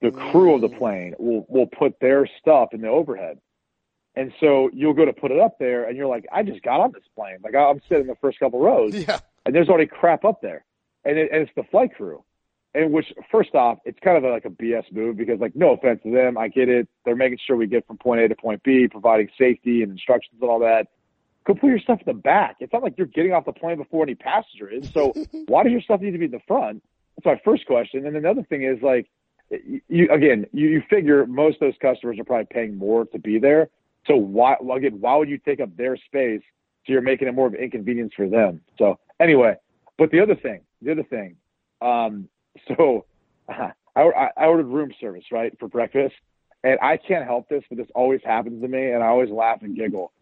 Speaker 2: the crew of the mm. plane, will will put their stuff in the overhead, and so you'll go to put it up there, and you're like, I just got on this plane, like I'm sitting in the first couple rows,
Speaker 1: yeah.
Speaker 2: and there's already crap up there, and it, and it's the flight crew. And which, first off, it's kind of a, like a BS move because, like, no offense to them, I get it. They're making sure we get from point A to point B, providing safety and instructions and all that. Go put your stuff in the back. It's not like you're getting off the plane before any passenger is. So why does your stuff need to be in the front? That's my first question. And another thing is like, you, again, you, you figure most of those customers are probably paying more to be there. So why, again, why would you take up their space? So you're making it more of an inconvenience for them. So anyway, but the other thing, the other thing, um, so I I ordered room service right for breakfast, and I can't help this, but this always happens to me, and I always laugh and giggle.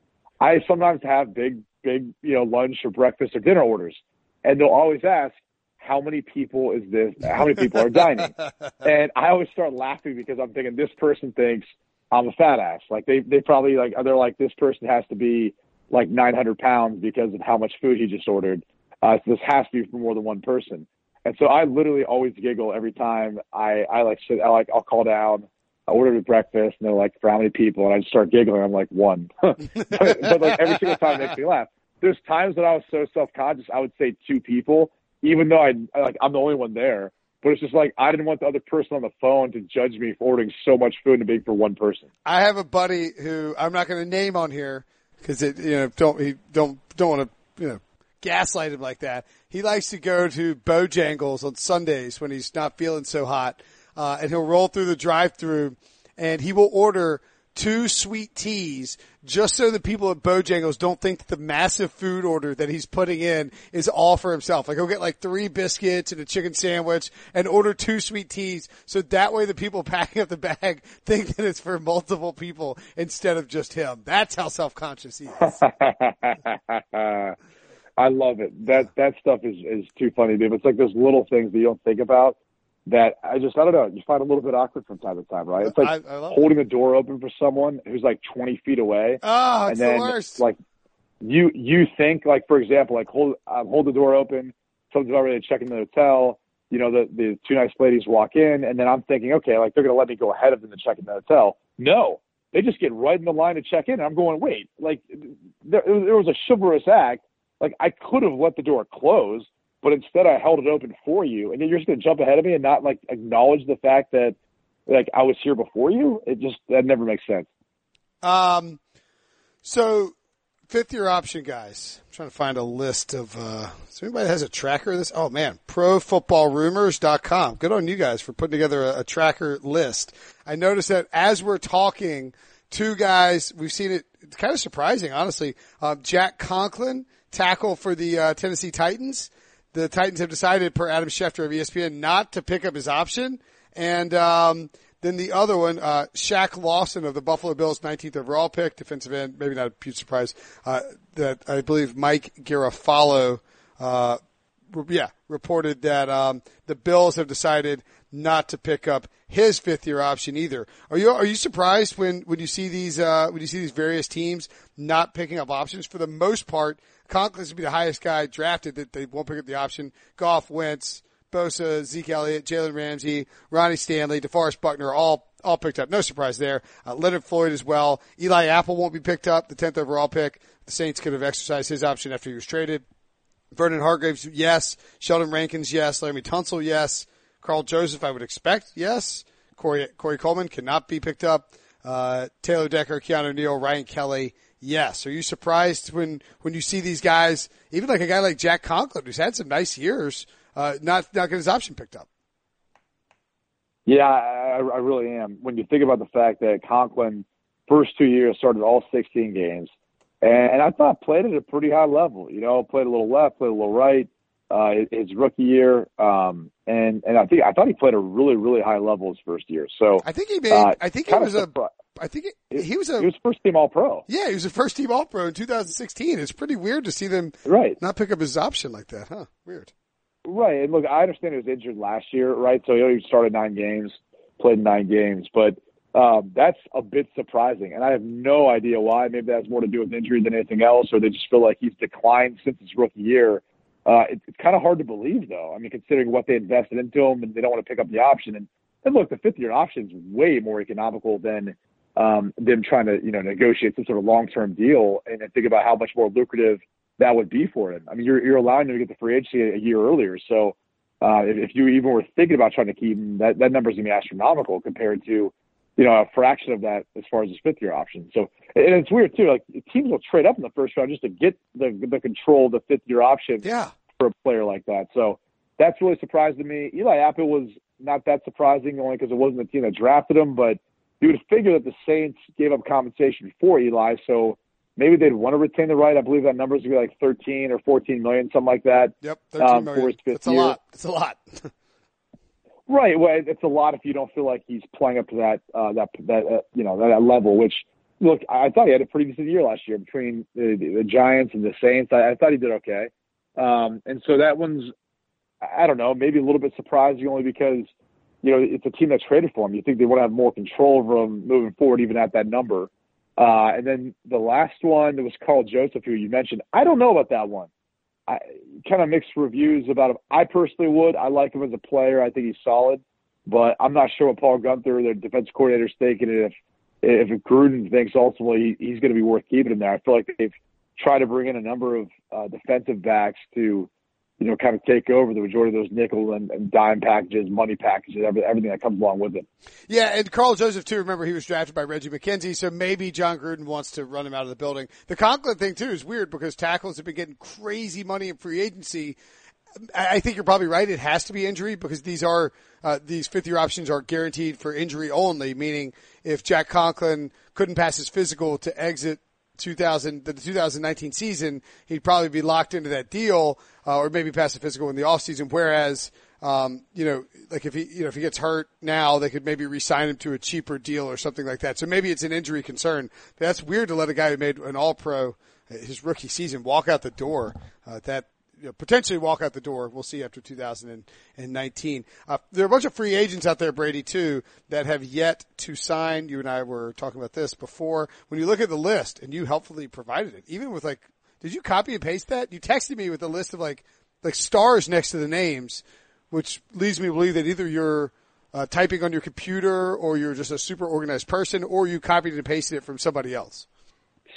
Speaker 2: I sometimes have big, big, you know, lunch or breakfast or dinner orders, and they'll always ask, "How many people is this? How many people are dining?" and I always start laughing because I'm thinking this person thinks I'm a fat ass. Like they, they probably like they're like this person has to be like 900 pounds because of how much food he just ordered. Uh, so this has to be for more than one person. And so I literally always giggle every time I, I like sit, I like, I'll call down, I ordered a breakfast and they're like, for how many people? And I just start giggling. I'm like, one. but, but like every single time it makes me laugh. There's times that I was so self-conscious, I would say two people, even though I, like, I'm the only one there. But it's just like, I didn't want the other person on the phone to judge me for ordering so much food and being for one person.
Speaker 1: I have a buddy who I'm not going to name on here because it, you know, don't he don't don't want to, you know, gaslight him like that. He likes to go to Bojangles on Sundays when he's not feeling so hot, uh, and he'll roll through the drive-through, and he will order two sweet teas just so the people at Bojangles don't think the massive food order that he's putting in is all for himself. Like he'll get like three biscuits and a chicken sandwich and order two sweet teas so that way the people packing up the bag think that it's for multiple people instead of just him. That's how self-conscious he is.
Speaker 2: I love it. That that stuff is is too funny, dude. It's like those little things that you don't think about that I just I don't know. You find a little bit awkward from time to time, right? It's like
Speaker 1: I- I
Speaker 2: holding the door open for someone who's like 20 feet away,
Speaker 1: Oh,
Speaker 2: and then
Speaker 1: the
Speaker 2: like you you think like for example like hold um, hold the door open. Someone's already checking the hotel. You know the the two nice ladies walk in, and then I'm thinking, okay, like they're gonna let me go ahead of them to check in the hotel. No, they just get right in the line to check in. And I'm going, wait, like there, there was a chivalrous act. Like I could have let the door close, but instead I held it open for you, and then you're just gonna jump ahead of me and not like acknowledge the fact that like I was here before you. It just that never makes sense.
Speaker 1: Um, so fifth year option guys. I'm trying to find a list of, uh, there anybody has a tracker of this? Oh man, profootballrumors.com. Good on you guys for putting together a, a tracker list. I noticed that as we're talking, two guys, we've seen it, it's kind of surprising, honestly. Uh, Jack Conklin, tackle for the, uh, Tennessee Titans. The Titans have decided, per Adam Schefter of ESPN, not to pick up his option. And, um, then the other one, uh, Shaq Lawson of the Buffalo Bills, 19th overall pick, defensive end, maybe not a huge surprise, uh, that I believe Mike Garafolo, uh, yeah, reported that, um, the Bills have decided not to pick up his fifth year option either. Are you, are you surprised when, when you see these, uh, when you see these various teams not picking up options? For the most part, Conklin's will be the highest guy drafted that they won't pick up the option. Goff, Wentz, Bosa, Zeke Elliott, Jalen Ramsey, Ronnie Stanley, DeForest Buckner, all all picked up. No surprise there. Uh, Leonard Floyd as well. Eli Apple won't be picked up, the tenth overall pick. The Saints could have exercised his option after he was traded. Vernon Hargreaves, yes. Sheldon Rankins, yes. Larry Tunsil, yes. Karl Joseph, I would expect, yes. Corey Corey Coleman cannot be picked up. Uh, Taylor Decker, Keanu Neal, Ryan Kelly, yes. Are you surprised when when you see these guys, even like a guy like Jack Conklin, who's had some nice years? uh, not not get his option picked up.
Speaker 2: Yeah, I, I really am. When you think about the fact that Conklin, first two years, started all 16 games, and, and I thought played at a pretty high level. You know, played a little left, played a little right. uh, his rookie year, um, and and I think I thought he played a really really high level his first year. So
Speaker 1: I think he made.
Speaker 2: uh,
Speaker 1: I think he was a. I think he, he was a.
Speaker 2: he was first team All Pro,
Speaker 1: yeah, he was a first team All Pro in 2016. It's pretty weird to see them
Speaker 2: right?
Speaker 1: not pick up his option like that, huh? Weird.
Speaker 2: Right. And look, I understand he was injured last year, right? So he only started nine games, played nine games, but um, that's a bit surprising. And I have no idea why. Maybe that has more to do with injury than anything else, or they just feel like he's declined since his rookie year. Uh, it, it's kind of hard to believe, though. I mean, considering what they invested into him, and they don't want to pick up the option. And, and look, the fifth year option is way more economical than um, them trying to, you know, negotiate some sort of long term deal. And think about how much more lucrative that would be for him. I mean, you're you're allowing him to get the free agency a year earlier. So uh, if, if you even were thinking about trying to keep him, that that number is gonna be astronomical compared to, you know, a fraction of that as far as his fifth year option. So and it's weird too. Like teams will trade up in the first round just to get the the control of the fifth year option
Speaker 1: Yeah.
Speaker 2: for a player like that. So that's really surprised to me. Eli Apple was not that surprising only because it wasn't the team that drafted him, but you would figure that the Saints gave up compensation before Eli, so maybe they'd want to retain the right. I believe that number is going to be like 13 or 14 million, something like that.
Speaker 1: Yep. 13
Speaker 2: Um,
Speaker 1: million.
Speaker 2: for his fifth
Speaker 1: That's a lot. It's a lot.
Speaker 2: Right. Well, it's a lot if you don't feel like he's playing up to that uh, that that uh, you know that level. Which look, I I thought he had a pretty decent year last year between the, the Giants and the Saints. I, I thought he did okay. Um, and so that one's I don't know, maybe a little bit surprising only because you know it's a team that traded for him. You think they want to have more control over him moving forward, even at that number. Uh, and then the last one that was Karl Joseph, who you mentioned. I don't know about that one. I kind of mixed reviews about him. I personally would. I like him as a player. I think he's solid, but I'm not sure what Paul Guenther, their defense coordinator, is thinking. If if Gruden thinks ultimately he's going to be worth keeping him there, I feel like they've tried to bring in a number of uh, defensive backs to, you know, kind of take over the majority of those nickel and, and dime packages, money packages, every, everything that comes along with it.
Speaker 1: Yeah, and Karl Joseph too. Remember, he was drafted by Reggie McKenzie, so maybe Jon Gruden wants to run him out of the building. The Conklin thing too is weird because tackles have been getting crazy money in free agency. I think you're probably right. It has to be injury because these are uh, these fifth year options are guaranteed for injury only. Meaning, if Jack Conklin couldn't pass his physical to exit 2000 the 2019 season, he'd probably be locked into that deal, uh, or maybe pass the physical in the offseason. Whereas, um, you know, like if he, you know, if he gets hurt now, they could maybe re-sign him to a cheaper deal or something like that. So maybe it's an injury concern. But that's weird to let a guy who made an All Pro uh, his rookie season walk out the door. Uh, that you know, potentially walk out the door. We'll see after 2019. Uh, there are a bunch of free agents out there, Brady, too, that have yet to sign. You and I were talking about this before. When you look at the list, and you helpfully provided it, even with like, did you copy and paste that? You texted me with a list of like, like stars next to the names, which leads me to believe that either you're uh, typing on your computer or you're just a super organized person or you copied and pasted it from somebody else.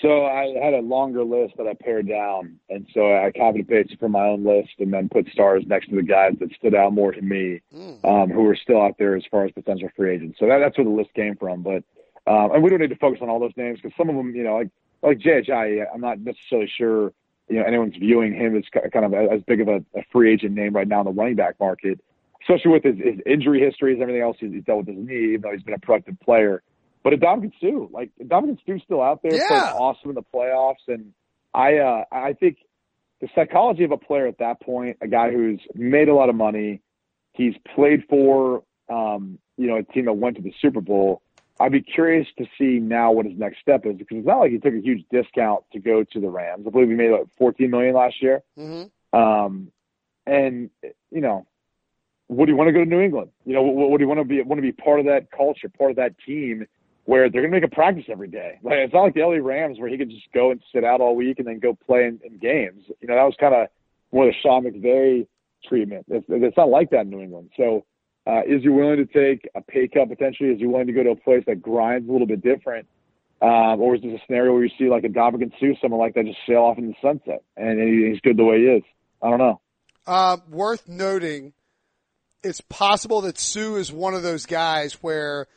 Speaker 2: So I had a longer list that I pared down, and so I copied and pasted from my own list, and then put stars next to the guys that stood out more to me, um, who were still out there as far as potential free agents. So that, that's where the list came from. But um, and we don't need to focus on all those names because some of them, you know, like like Jay Ajayi, I'm not necessarily sure you know anyone's viewing him as kind of as big of a, a free agent name right now in the running back market, especially with his, his injury history and everything else he's, he's dealt with his knee, even though he's been a productive player. But Ndamukong Suh, like Ndamukong Suh's still out there,
Speaker 1: Yeah.
Speaker 2: playing awesome in the playoffs, and I uh, I think the psychology of a player at that point, a guy who's made a lot of money, he's played for um, you know a team that went to the Super Bowl. I'd be curious to see now what his next step is because it's not like he took a huge discount to go to the Rams. I believe he made like 14 million last year.
Speaker 1: Mm-hmm.
Speaker 2: Um, and you know, would he want to go to New England? You know, would, would he want to be want to be part of that culture, part of that team where they're going to make a practice every day? Like it's not like the LA Rams where he could just go and sit out all week and then go play in, in games. You know, that was kind of more of the Sean McVay treatment. It's, it's not like that in New England. So, uh, is he willing to take a pay cut potentially? Is he willing to go to a place that grinds a little bit different? Um, or is this a scenario where you see like a Ndamukong Suh, someone like that, just sail off in the sunset and, and he, he's good the way he is? I don't know.
Speaker 1: Uh, worth noting, it's possible that Suh is one of those guys where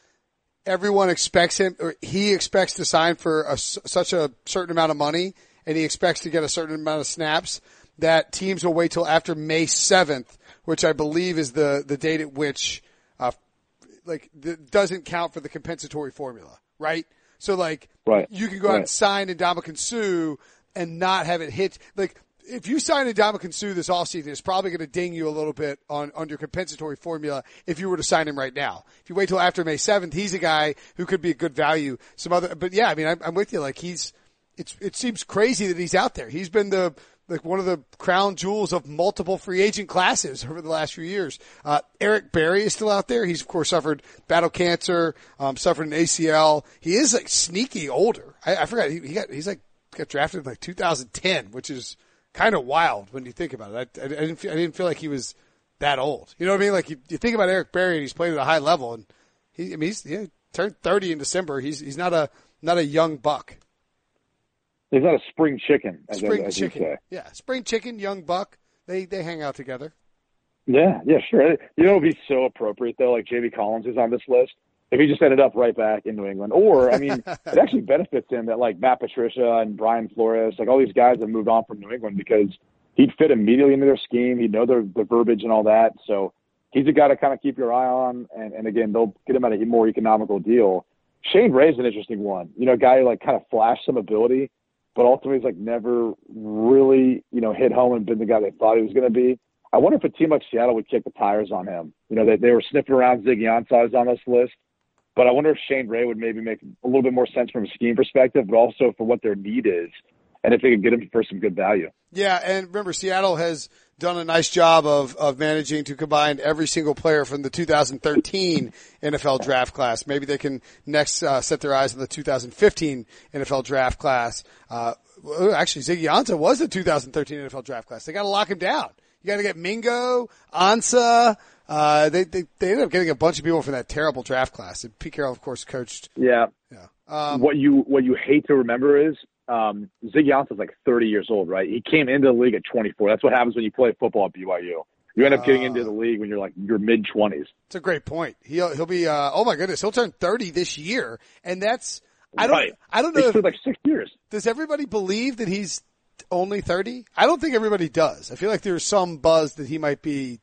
Speaker 1: everyone expects him, or he expects to sign for a, such a certain amount of money, and he expects to get a certain amount of snaps that teams will wait till after May seventh, which I believe is the the date at which, uh, like, th- doesn't count for the compensatory formula, right? So like,
Speaker 2: Right.
Speaker 1: you can go out and sign Ndamukong Suh and not have it hit. Like if you sign Ndamukong Suh this offseason, it's probably going to ding you a little bit on, on your compensatory formula if you were to sign him right now. If you wait till after May 7th, he's a guy who could be a good value. Some other, but yeah, I mean, I'm, I'm with you. Like he's, it's, it seems crazy that he's out there. He's been the, like one of the crown jewels of multiple free agent classes over the last few years. Uh, Eric Berry is still out there. He's of course suffered battle cancer, um, suffered an ACL. He is like sneaky older. I, I forgot he, he, got he's like got drafted in like 2010, which is kind of wild when you think about it. I, I, didn't feel, I didn't feel like he was that old. You know what I mean? Like you, you think about Eric Berry and he's played at a high level and he, I mean, he's he turned 30 in December. He's, he's not a, not a young buck.
Speaker 2: He's not a spring chicken, as,
Speaker 1: spring
Speaker 2: as
Speaker 1: chicken.
Speaker 2: you say.
Speaker 1: Yeah. Spring chicken, young buck. They, they hang out together.
Speaker 2: Yeah, yeah, sure. You know, it'd be so appropriate though. Like Jamie Collins is on this list. If he just ended up right back in New England, or I mean, it actually benefits him that like Matt Patricia and Brian Flores, like all these guys have moved on from New England because he'd fit immediately into their scheme. He'd know their the verbiage and all that. So he's a guy to kind of keep your eye on. And, and again, they'll get him at a more economical deal. Shane Ray's an interesting one. You know, a guy who like kind of flashed some ability, but ultimately he's like never really, you know, hit home and been the guy they thought he was going to be. I wonder if a team like Seattle would kick the tires on him. You know, they, they were sniffing around Ziggy Ansah on this list. But I wonder if Shane Ray would maybe make a little bit more sense from a scheme perspective, but also for what their need is, and if they could get him for some good value.
Speaker 1: Yeah, and remember, Seattle has done a nice job of of managing to combine every single player from the 2013 NFL draft class. Maybe they can next uh, set their eyes on the 2015 NFL draft class. Uh, actually, Ziggy Ansah was the 2013 NFL draft class. They got to lock him down. You got to get Mingo, Ansah. Uh, they, they, they ended up getting a bunch of people from that terrible draft class. And Pete Carroll, of course, coached.
Speaker 2: Yeah.
Speaker 1: Yeah. Um,
Speaker 2: what you, what you hate to remember is, um, Ziggy Ansah's like 30 years old, right? He came into the league at 24. That's what happens when you play football at BYU. You end up getting into the league when you're like your mid 20s.
Speaker 1: It's a great point. He'll he'll be uh, oh my goodness, he'll turn 30 this year, and that's I don't
Speaker 2: Right.
Speaker 1: I don't know. If,
Speaker 2: like six years.
Speaker 1: does everybody believe that he's only 30? I don't think everybody does. I feel like there's some buzz that he might be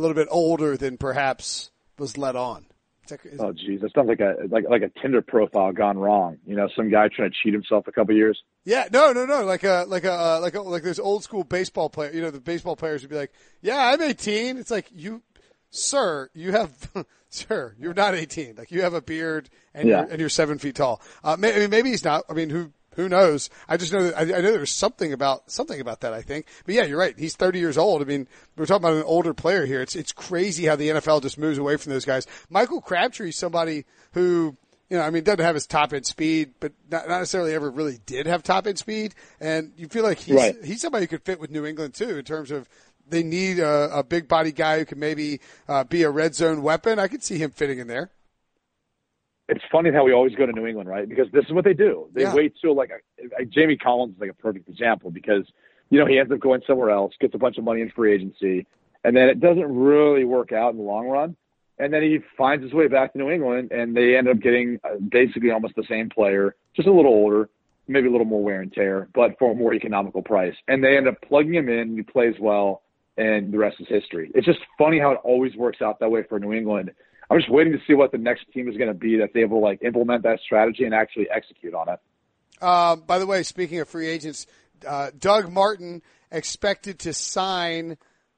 Speaker 1: a little bit older than perhaps was let on. Like,
Speaker 2: Oh, geez, that sounds like a like like a Tinder profile gone wrong. You know, some guy trying to cheat himself a couple years.
Speaker 1: Yeah, no, no, no. Like a, like a, uh, like a, like those old school baseball player. You know, the baseball players would be like, "Yeah, I'm 18." It's like you, sir, you have, sir, you're not 18. Like you have a beard and
Speaker 2: Yeah.
Speaker 1: you're and you're seven feet tall. Uh, may, I mean, maybe he's not. I mean, who who knows? I just know that I, I know there's something about something about that. I think, but yeah, you're right. He's 30 years old. I mean, we're talking about an older player here. It's it's crazy how the NFL just moves away from those guys. Michael Crabtree's somebody who you know, I mean, doesn't have his top end speed, but not, not necessarily ever really did have top end speed. And you feel like he's,
Speaker 2: Right.
Speaker 1: he's somebody who could fit with New England too in terms of they need a, a big body guy who can maybe uh, be a red zone weapon. I could see him fitting in there.
Speaker 2: It's funny how we always go to New England, right? Because this is what they do. They
Speaker 1: Yeah.
Speaker 2: wait till like, like Jamie Collins is like a perfect example because you know he ends up going somewhere else, gets a bunch of money in free agency, and then it doesn't really work out in the long run. And then he finds his way back to New England, and they end up getting uh, basically almost the same player, just a little older, maybe a little more wear and tear, but for a more economical price. And they end up plugging him in. He plays well, and the rest is history. It's just funny how it always works out that way for New England. I'm just waiting to see what the next team is going to be that's able to like implement that strategy and actually execute on it.
Speaker 1: Um, by the way, speaking of free agents, uh, Doug Martin expected to sign,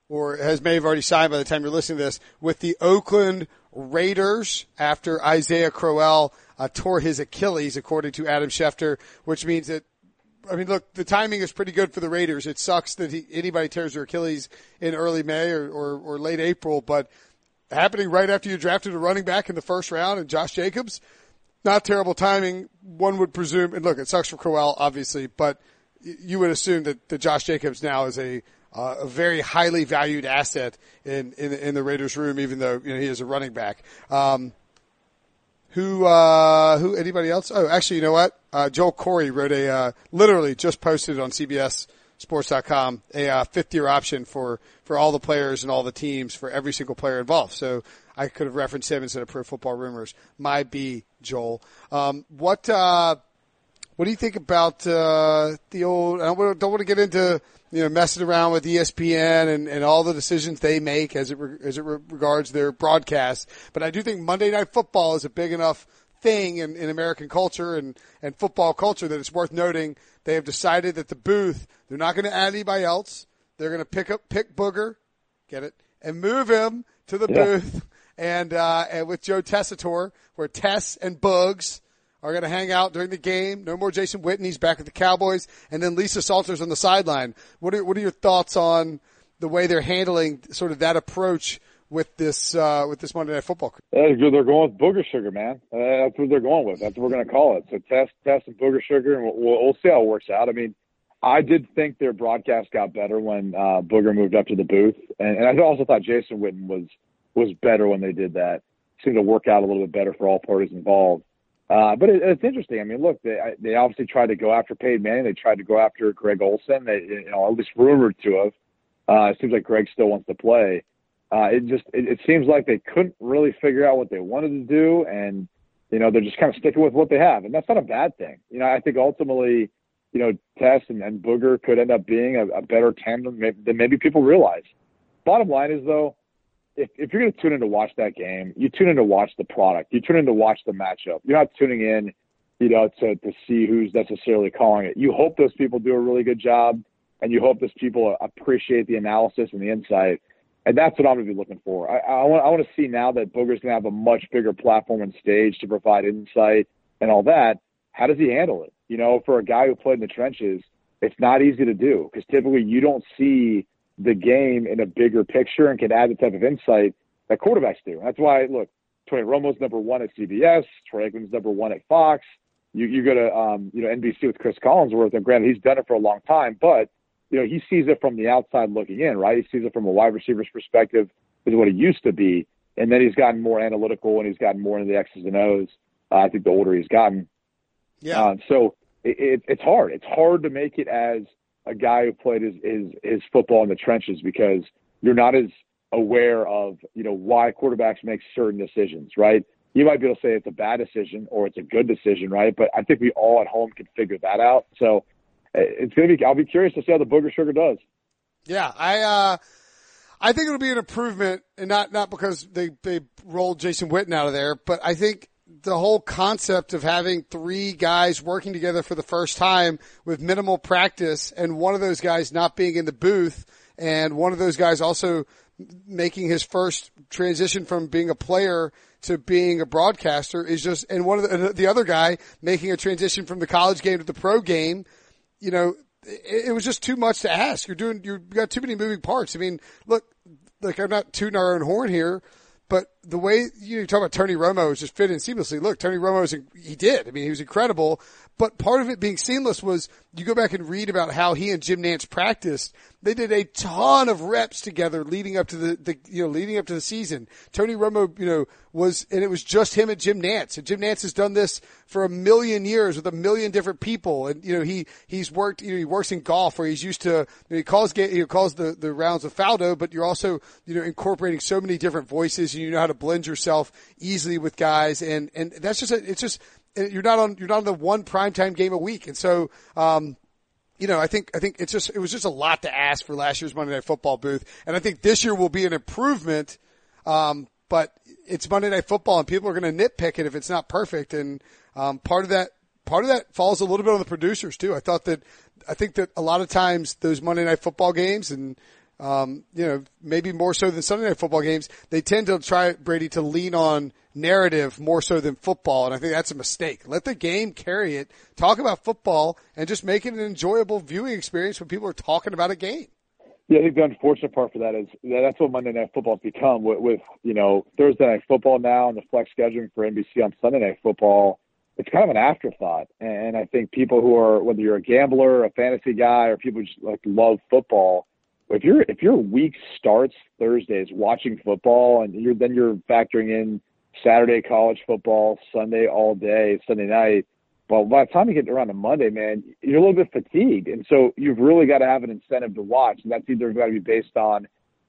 Speaker 1: or has may have already signed by the time you're listening to this, with the Oakland Raiders after Isaiah Crowell uh, tore his Achilles, according to Adam Schefter, which means that. I mean, look, the timing is pretty good for the Raiders. It sucks that he, anybody tears their Achilles in early May or, or, or late April, but happening right after you drafted a running back in the first round and Josh Jacobs, not terrible timing. One would presume, and look, it sucks for Crowell, obviously, but you would assume that, that Josh Jacobs now is a uh, a very highly valued asset in, in in the Raiders room, even though you know he is a running back. Um, who uh, who anybody else? Oh, actually, you know what? Uh, Joel Corry wrote a uh, literally just posted on CBS Sports.com a uh, fifth year option for for all the players and all the teams for every single player involved. So I could have referenced him instead of Pro Football Rumors. My B, Joel. Um, what uh, what do you think about uh, the old? I don't, don't want to get into you know messing around with ESPN and, and all the decisions they make as it re, as it re- regards their broadcast, but I do think Monday Night Football is a big enough thing in, in American culture and, and football culture that it's worth noting. They have decided that the booth, they're not going to add anybody else. They're going to pick up, pick Booger, get it, and move him to the yeah. booth. And, uh, and with Joe Tessitore, where Tess and Bugs are going to hang out during the game. No more Jason Witten's back at the Cowboys. And then Lisa Salters on the sideline. What are, what are your thoughts on the way they're handling sort of that approach with this uh, with this Monday Night Football.
Speaker 2: They're going with booger sugar, man. Uh, that's what they're going with. That's what we're going to call it. So test test and booger sugar, and we'll, we'll see how it works out. I mean, I did think their broadcast got better when uh, Booger moved up to the booth, and, and I also thought Jason Witten was was better when they did that. seemed to work out a little bit better for all parties involved. Uh, but it, it's interesting. I mean, look, they they obviously tried to go after Peyton Manning. They tried to go after Greg Olsen. They, you know, at least rumored to have. Uh, it seems like Greg still wants to play uh, it just it, it seems like they couldn't really figure out what they wanted to do, and you know they're just kind of sticking with what they have, and that's not a bad thing. You know, I think ultimately, you know, Tess and, and Booger could end up being a, a better tandem than maybe people realize. Bottom line is though, if, if you're going to tune in to watch that game, you tune in to watch the product. You tune in to watch the matchup. You're not tuning in, you know, to to see who's necessarily calling it. You hope those people do a really good job, and you hope those people appreciate the analysis and the insight. And that's what I'm going to be looking for. I, I want I want to see now that Booger's going to have a much bigger platform and stage to provide insight and all that. How does he handle it? You know, for a guy who played in the trenches, it's not easy to do because typically you don't see the game in a bigger picture and can add the type of insight that quarterbacks do. That's why, look, Tony Romo's number one at CBS, Troy Aikman's number one at Fox. You you go to um, you know NBC with Cris Collinsworth, and granted he's done it for a long time, but you know, he sees it from the outside looking in, right? He sees it from a wide receiver's perspective, is what it used to be. And then he's gotten more analytical and he's gotten more into the X's and O's. Uh, I think the older he's gotten.
Speaker 1: Yeah. Uh,
Speaker 2: so it, it, it's hard. It's hard to make it as a guy who played his, his, his football in the trenches because you're not as aware of, you know, why quarterbacks make certain decisions, right? You might be able to say it's a bad decision or it's a good decision, right? But I think we all at home can figure that out. So it's gonna be. I'll be curious to see how the booger sugar does.
Speaker 1: Yeah, I uh, I think it'll be an improvement, and not not because they they rolled Jason Witten out of there, but I think the whole concept of having three guys working together for the first time with minimal practice, and one of those guys not being in the booth, and one of those guys also making his first transition from being a player to being a broadcaster is just, and one of the, the other guy making a transition from the college game to the pro game you know, it, it was just too much to ask. You're doing, you've got too many moving parts. I mean, look, like I'm not tooting our own horn here, but the way you, know, you talk about Tony Romo is just fitting seamlessly. Look, Tony Romo is, he did. I mean, he was incredible, but part of it being seamless was you go back and read about how he and Jim Nantz practiced. They did a ton of reps together leading up to the, the you know, leading up to the season. Tony Romo, you know, was, and it was just him and Jim Nantz. And Jim Nantz has done this for a million years with a million different people. And, you know, he, he's worked, you know, he works in golf where he's used to, you know, he calls, he calls the, the rounds of Faldo, but you're also, you know, incorporating so many different voices and you know how to blend yourself easily with guys. And, and that's just, a, it's just, you're not on, you're not on the one primetime game a week. And so, um, you know, I think I think it's just it was just a lot to ask for last year's Monday Night Football booth, and I think this year will be an improvement. Um, but it's Monday Night Football, and people are going to nitpick it if it's not perfect, and um, part of that part of that falls a little bit on the producers too. I thought that I think that a lot of times those Monday Night Football games and um, you know, maybe more so than Sunday night football games, they tend to try Brady to lean on narrative more so than football. And I think that's a mistake. Let the game carry it. Talk about football and just make it an enjoyable viewing experience when people are talking about a game.
Speaker 2: Yeah, I think the unfortunate part for that is that's what Monday Night Football has become with, with you know Thursday Night Football now and the flex scheduling for NBC on Sunday Night Football. It's kind of an afterthought, and I think people who are whether you're a gambler, a fantasy guy, or people who just like love football, if you're if your week starts Thursdays watching football and you're then you're factoring in Saturday college football, Sunday all day, Sunday night. Well, by the time you get around to Monday, man, you're a little bit fatigued, and so you've really got to have an incentive to watch, and that's either got to be based on,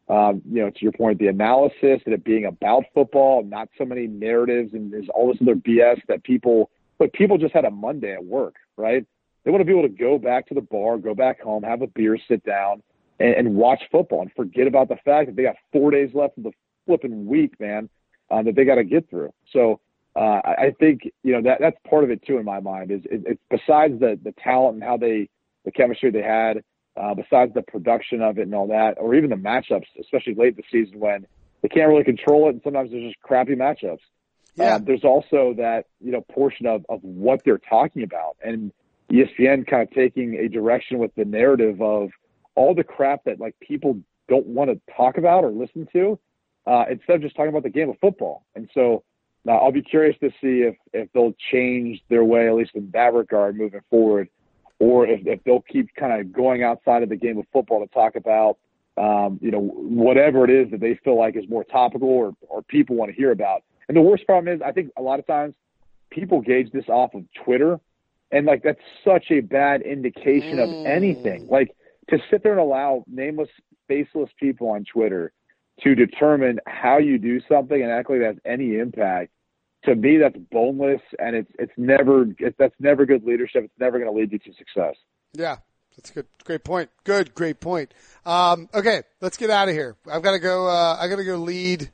Speaker 2: um, you know, to your point, the analysis and it being about football, not so many narratives and there's all this other BS that people, but people just had a Monday at work, right? They want to be able to go back to the bar, go back home, have a beer, sit down, and, and watch football and forget about the fact that they got four days left of the flipping week, man, uh, that they got to get through. So uh, I think you know that that's part of it too in my mind. Is it, it's besides the the talent and how they the chemistry they had, uh, besides the production of it and all that, or even the matchups, especially late in the season when they can't really control it, and sometimes there's just crappy matchups.
Speaker 1: Yeah.
Speaker 2: Um, there's also that you know portion of of what they're talking about, and ESPN kind of taking a direction with the narrative of all the crap that like people don't want to talk about or listen to, uh, instead of just talking about the game of football. And so uh, I'll be curious to see if if they'll change their way, at least in that regard, moving forward, or if, if they'll keep kind of going outside of the game of football to talk about, um, you know, whatever it is that they feel like is more topical or or people want to hear about. And the worst problem is, I think a lot of times people gauge this off of Twitter, and like that's such a bad indication of anything. Like to sit there and allow nameless, faceless people on Twitter to determine how you do something and act like has any impact. To me, that's boneless, and it's it's never it, that's never good leadership. It's never going to lead you to success.
Speaker 1: Yeah, that's a good. Great point. Good, great point. Um, okay, let's get out of here. I've got to go. Uh, I got to go lead,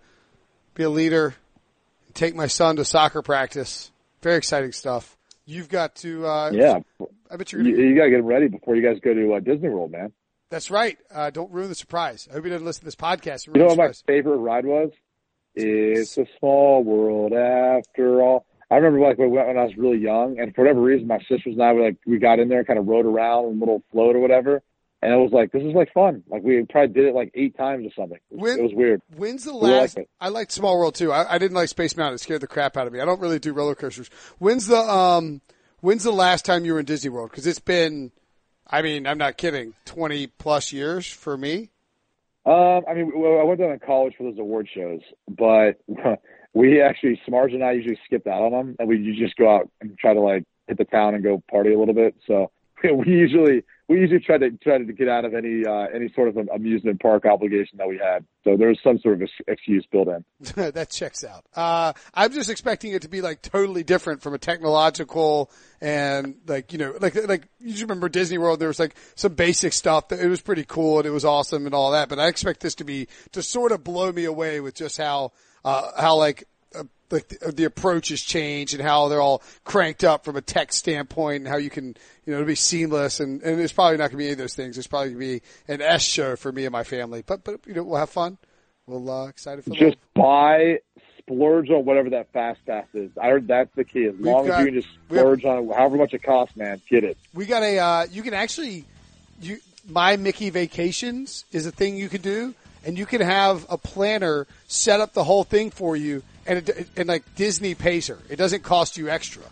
Speaker 1: be a leader, take my son to soccer practice. Very exciting stuff. You've got to. Uh,
Speaker 2: Yeah,
Speaker 1: I bet you're
Speaker 2: you,
Speaker 1: gonna.
Speaker 2: you got to get them ready before you guys go to uh, Disney World, man.
Speaker 1: That's right. Uh, don't ruin the surprise. I hope you didn't listen to this podcast.
Speaker 2: You know what my
Speaker 1: Ruin the surprise.
Speaker 2: favorite ride was? It's a small world after all. I remember like when, when I was really young, and for whatever reason, my sisters and I were like we got in there, and kind of rode around in a little float or whatever, and it was like this is like fun. Like we probably did it like eight times or something. It was,
Speaker 1: When-
Speaker 2: it was weird.
Speaker 1: When's the last?
Speaker 2: like.
Speaker 1: I liked Small World too. I, I didn't like Space Mountain. It scared the crap out of me. I don't really do roller coasters. When's the um? When's the last time you were in Disney World? Because it's been, I mean, I'm not kidding, twenty plus years for me.
Speaker 2: Um, I mean, well, I went down to college for those award shows, but we actually, Smarge and I usually skipped out on them, and we just go out and try to like hit the town and go party a little bit. So we usually we usually try to try to get out of any uh, any sort of amusement park obligation that we had. So there's some sort of excuse built in.
Speaker 1: that checks out. Uh, I'm just expecting it to be like totally different from a technological and like, you know, like, like you just remember Disney World, there was like some basic stuff that it was pretty cool and it was awesome and all that, but I expect this to be, to sort of blow me away with just how, uh, how like, like the, the approach has changed and how they're all cranked up from a tech standpoint and how you can, you know, it'll be seamless and, and it's probably not going to be any of those things. It's probably going to be an S show for me and my family, but, but, you know, we'll have fun. We'll, uh, excited for
Speaker 2: Just buy, splurge on whatever that fast pass is. I heard that's the key. As long
Speaker 1: got-
Speaker 2: as you can just
Speaker 1: we have-
Speaker 2: splurge on however much it costs, man, get it.
Speaker 1: We got a. Uh, you can actually, you my Mickey Vacations is a thing you can do, and you can have a planner set up the whole thing for you, and it, and like Disney Pacer, it doesn't cost you extra.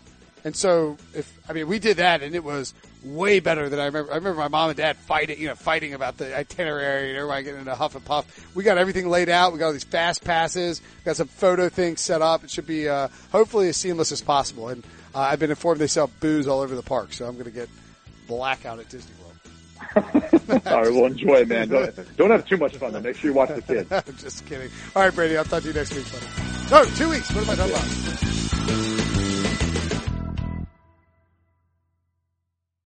Speaker 1: And so, if I mean, we did that, and it was way better than I remember. I remember my mom and dad fighting, you know, fighting about the itinerary and everybody getting into huff and puff. We got everything laid out. We got all these fast passes. Got some photo things set up. It should be uh, hopefully as seamless as possible. And uh, I've been informed they sell booze all over the park, so I'm going to get blackout at Disney.
Speaker 2: All right, well, enjoy man. Don't, don't have too much fun, though. Make sure you watch the kids.
Speaker 1: I'm just kidding. All right, Brady. I'll talk to you next week, buddy. No, two weeks. What am I talking about?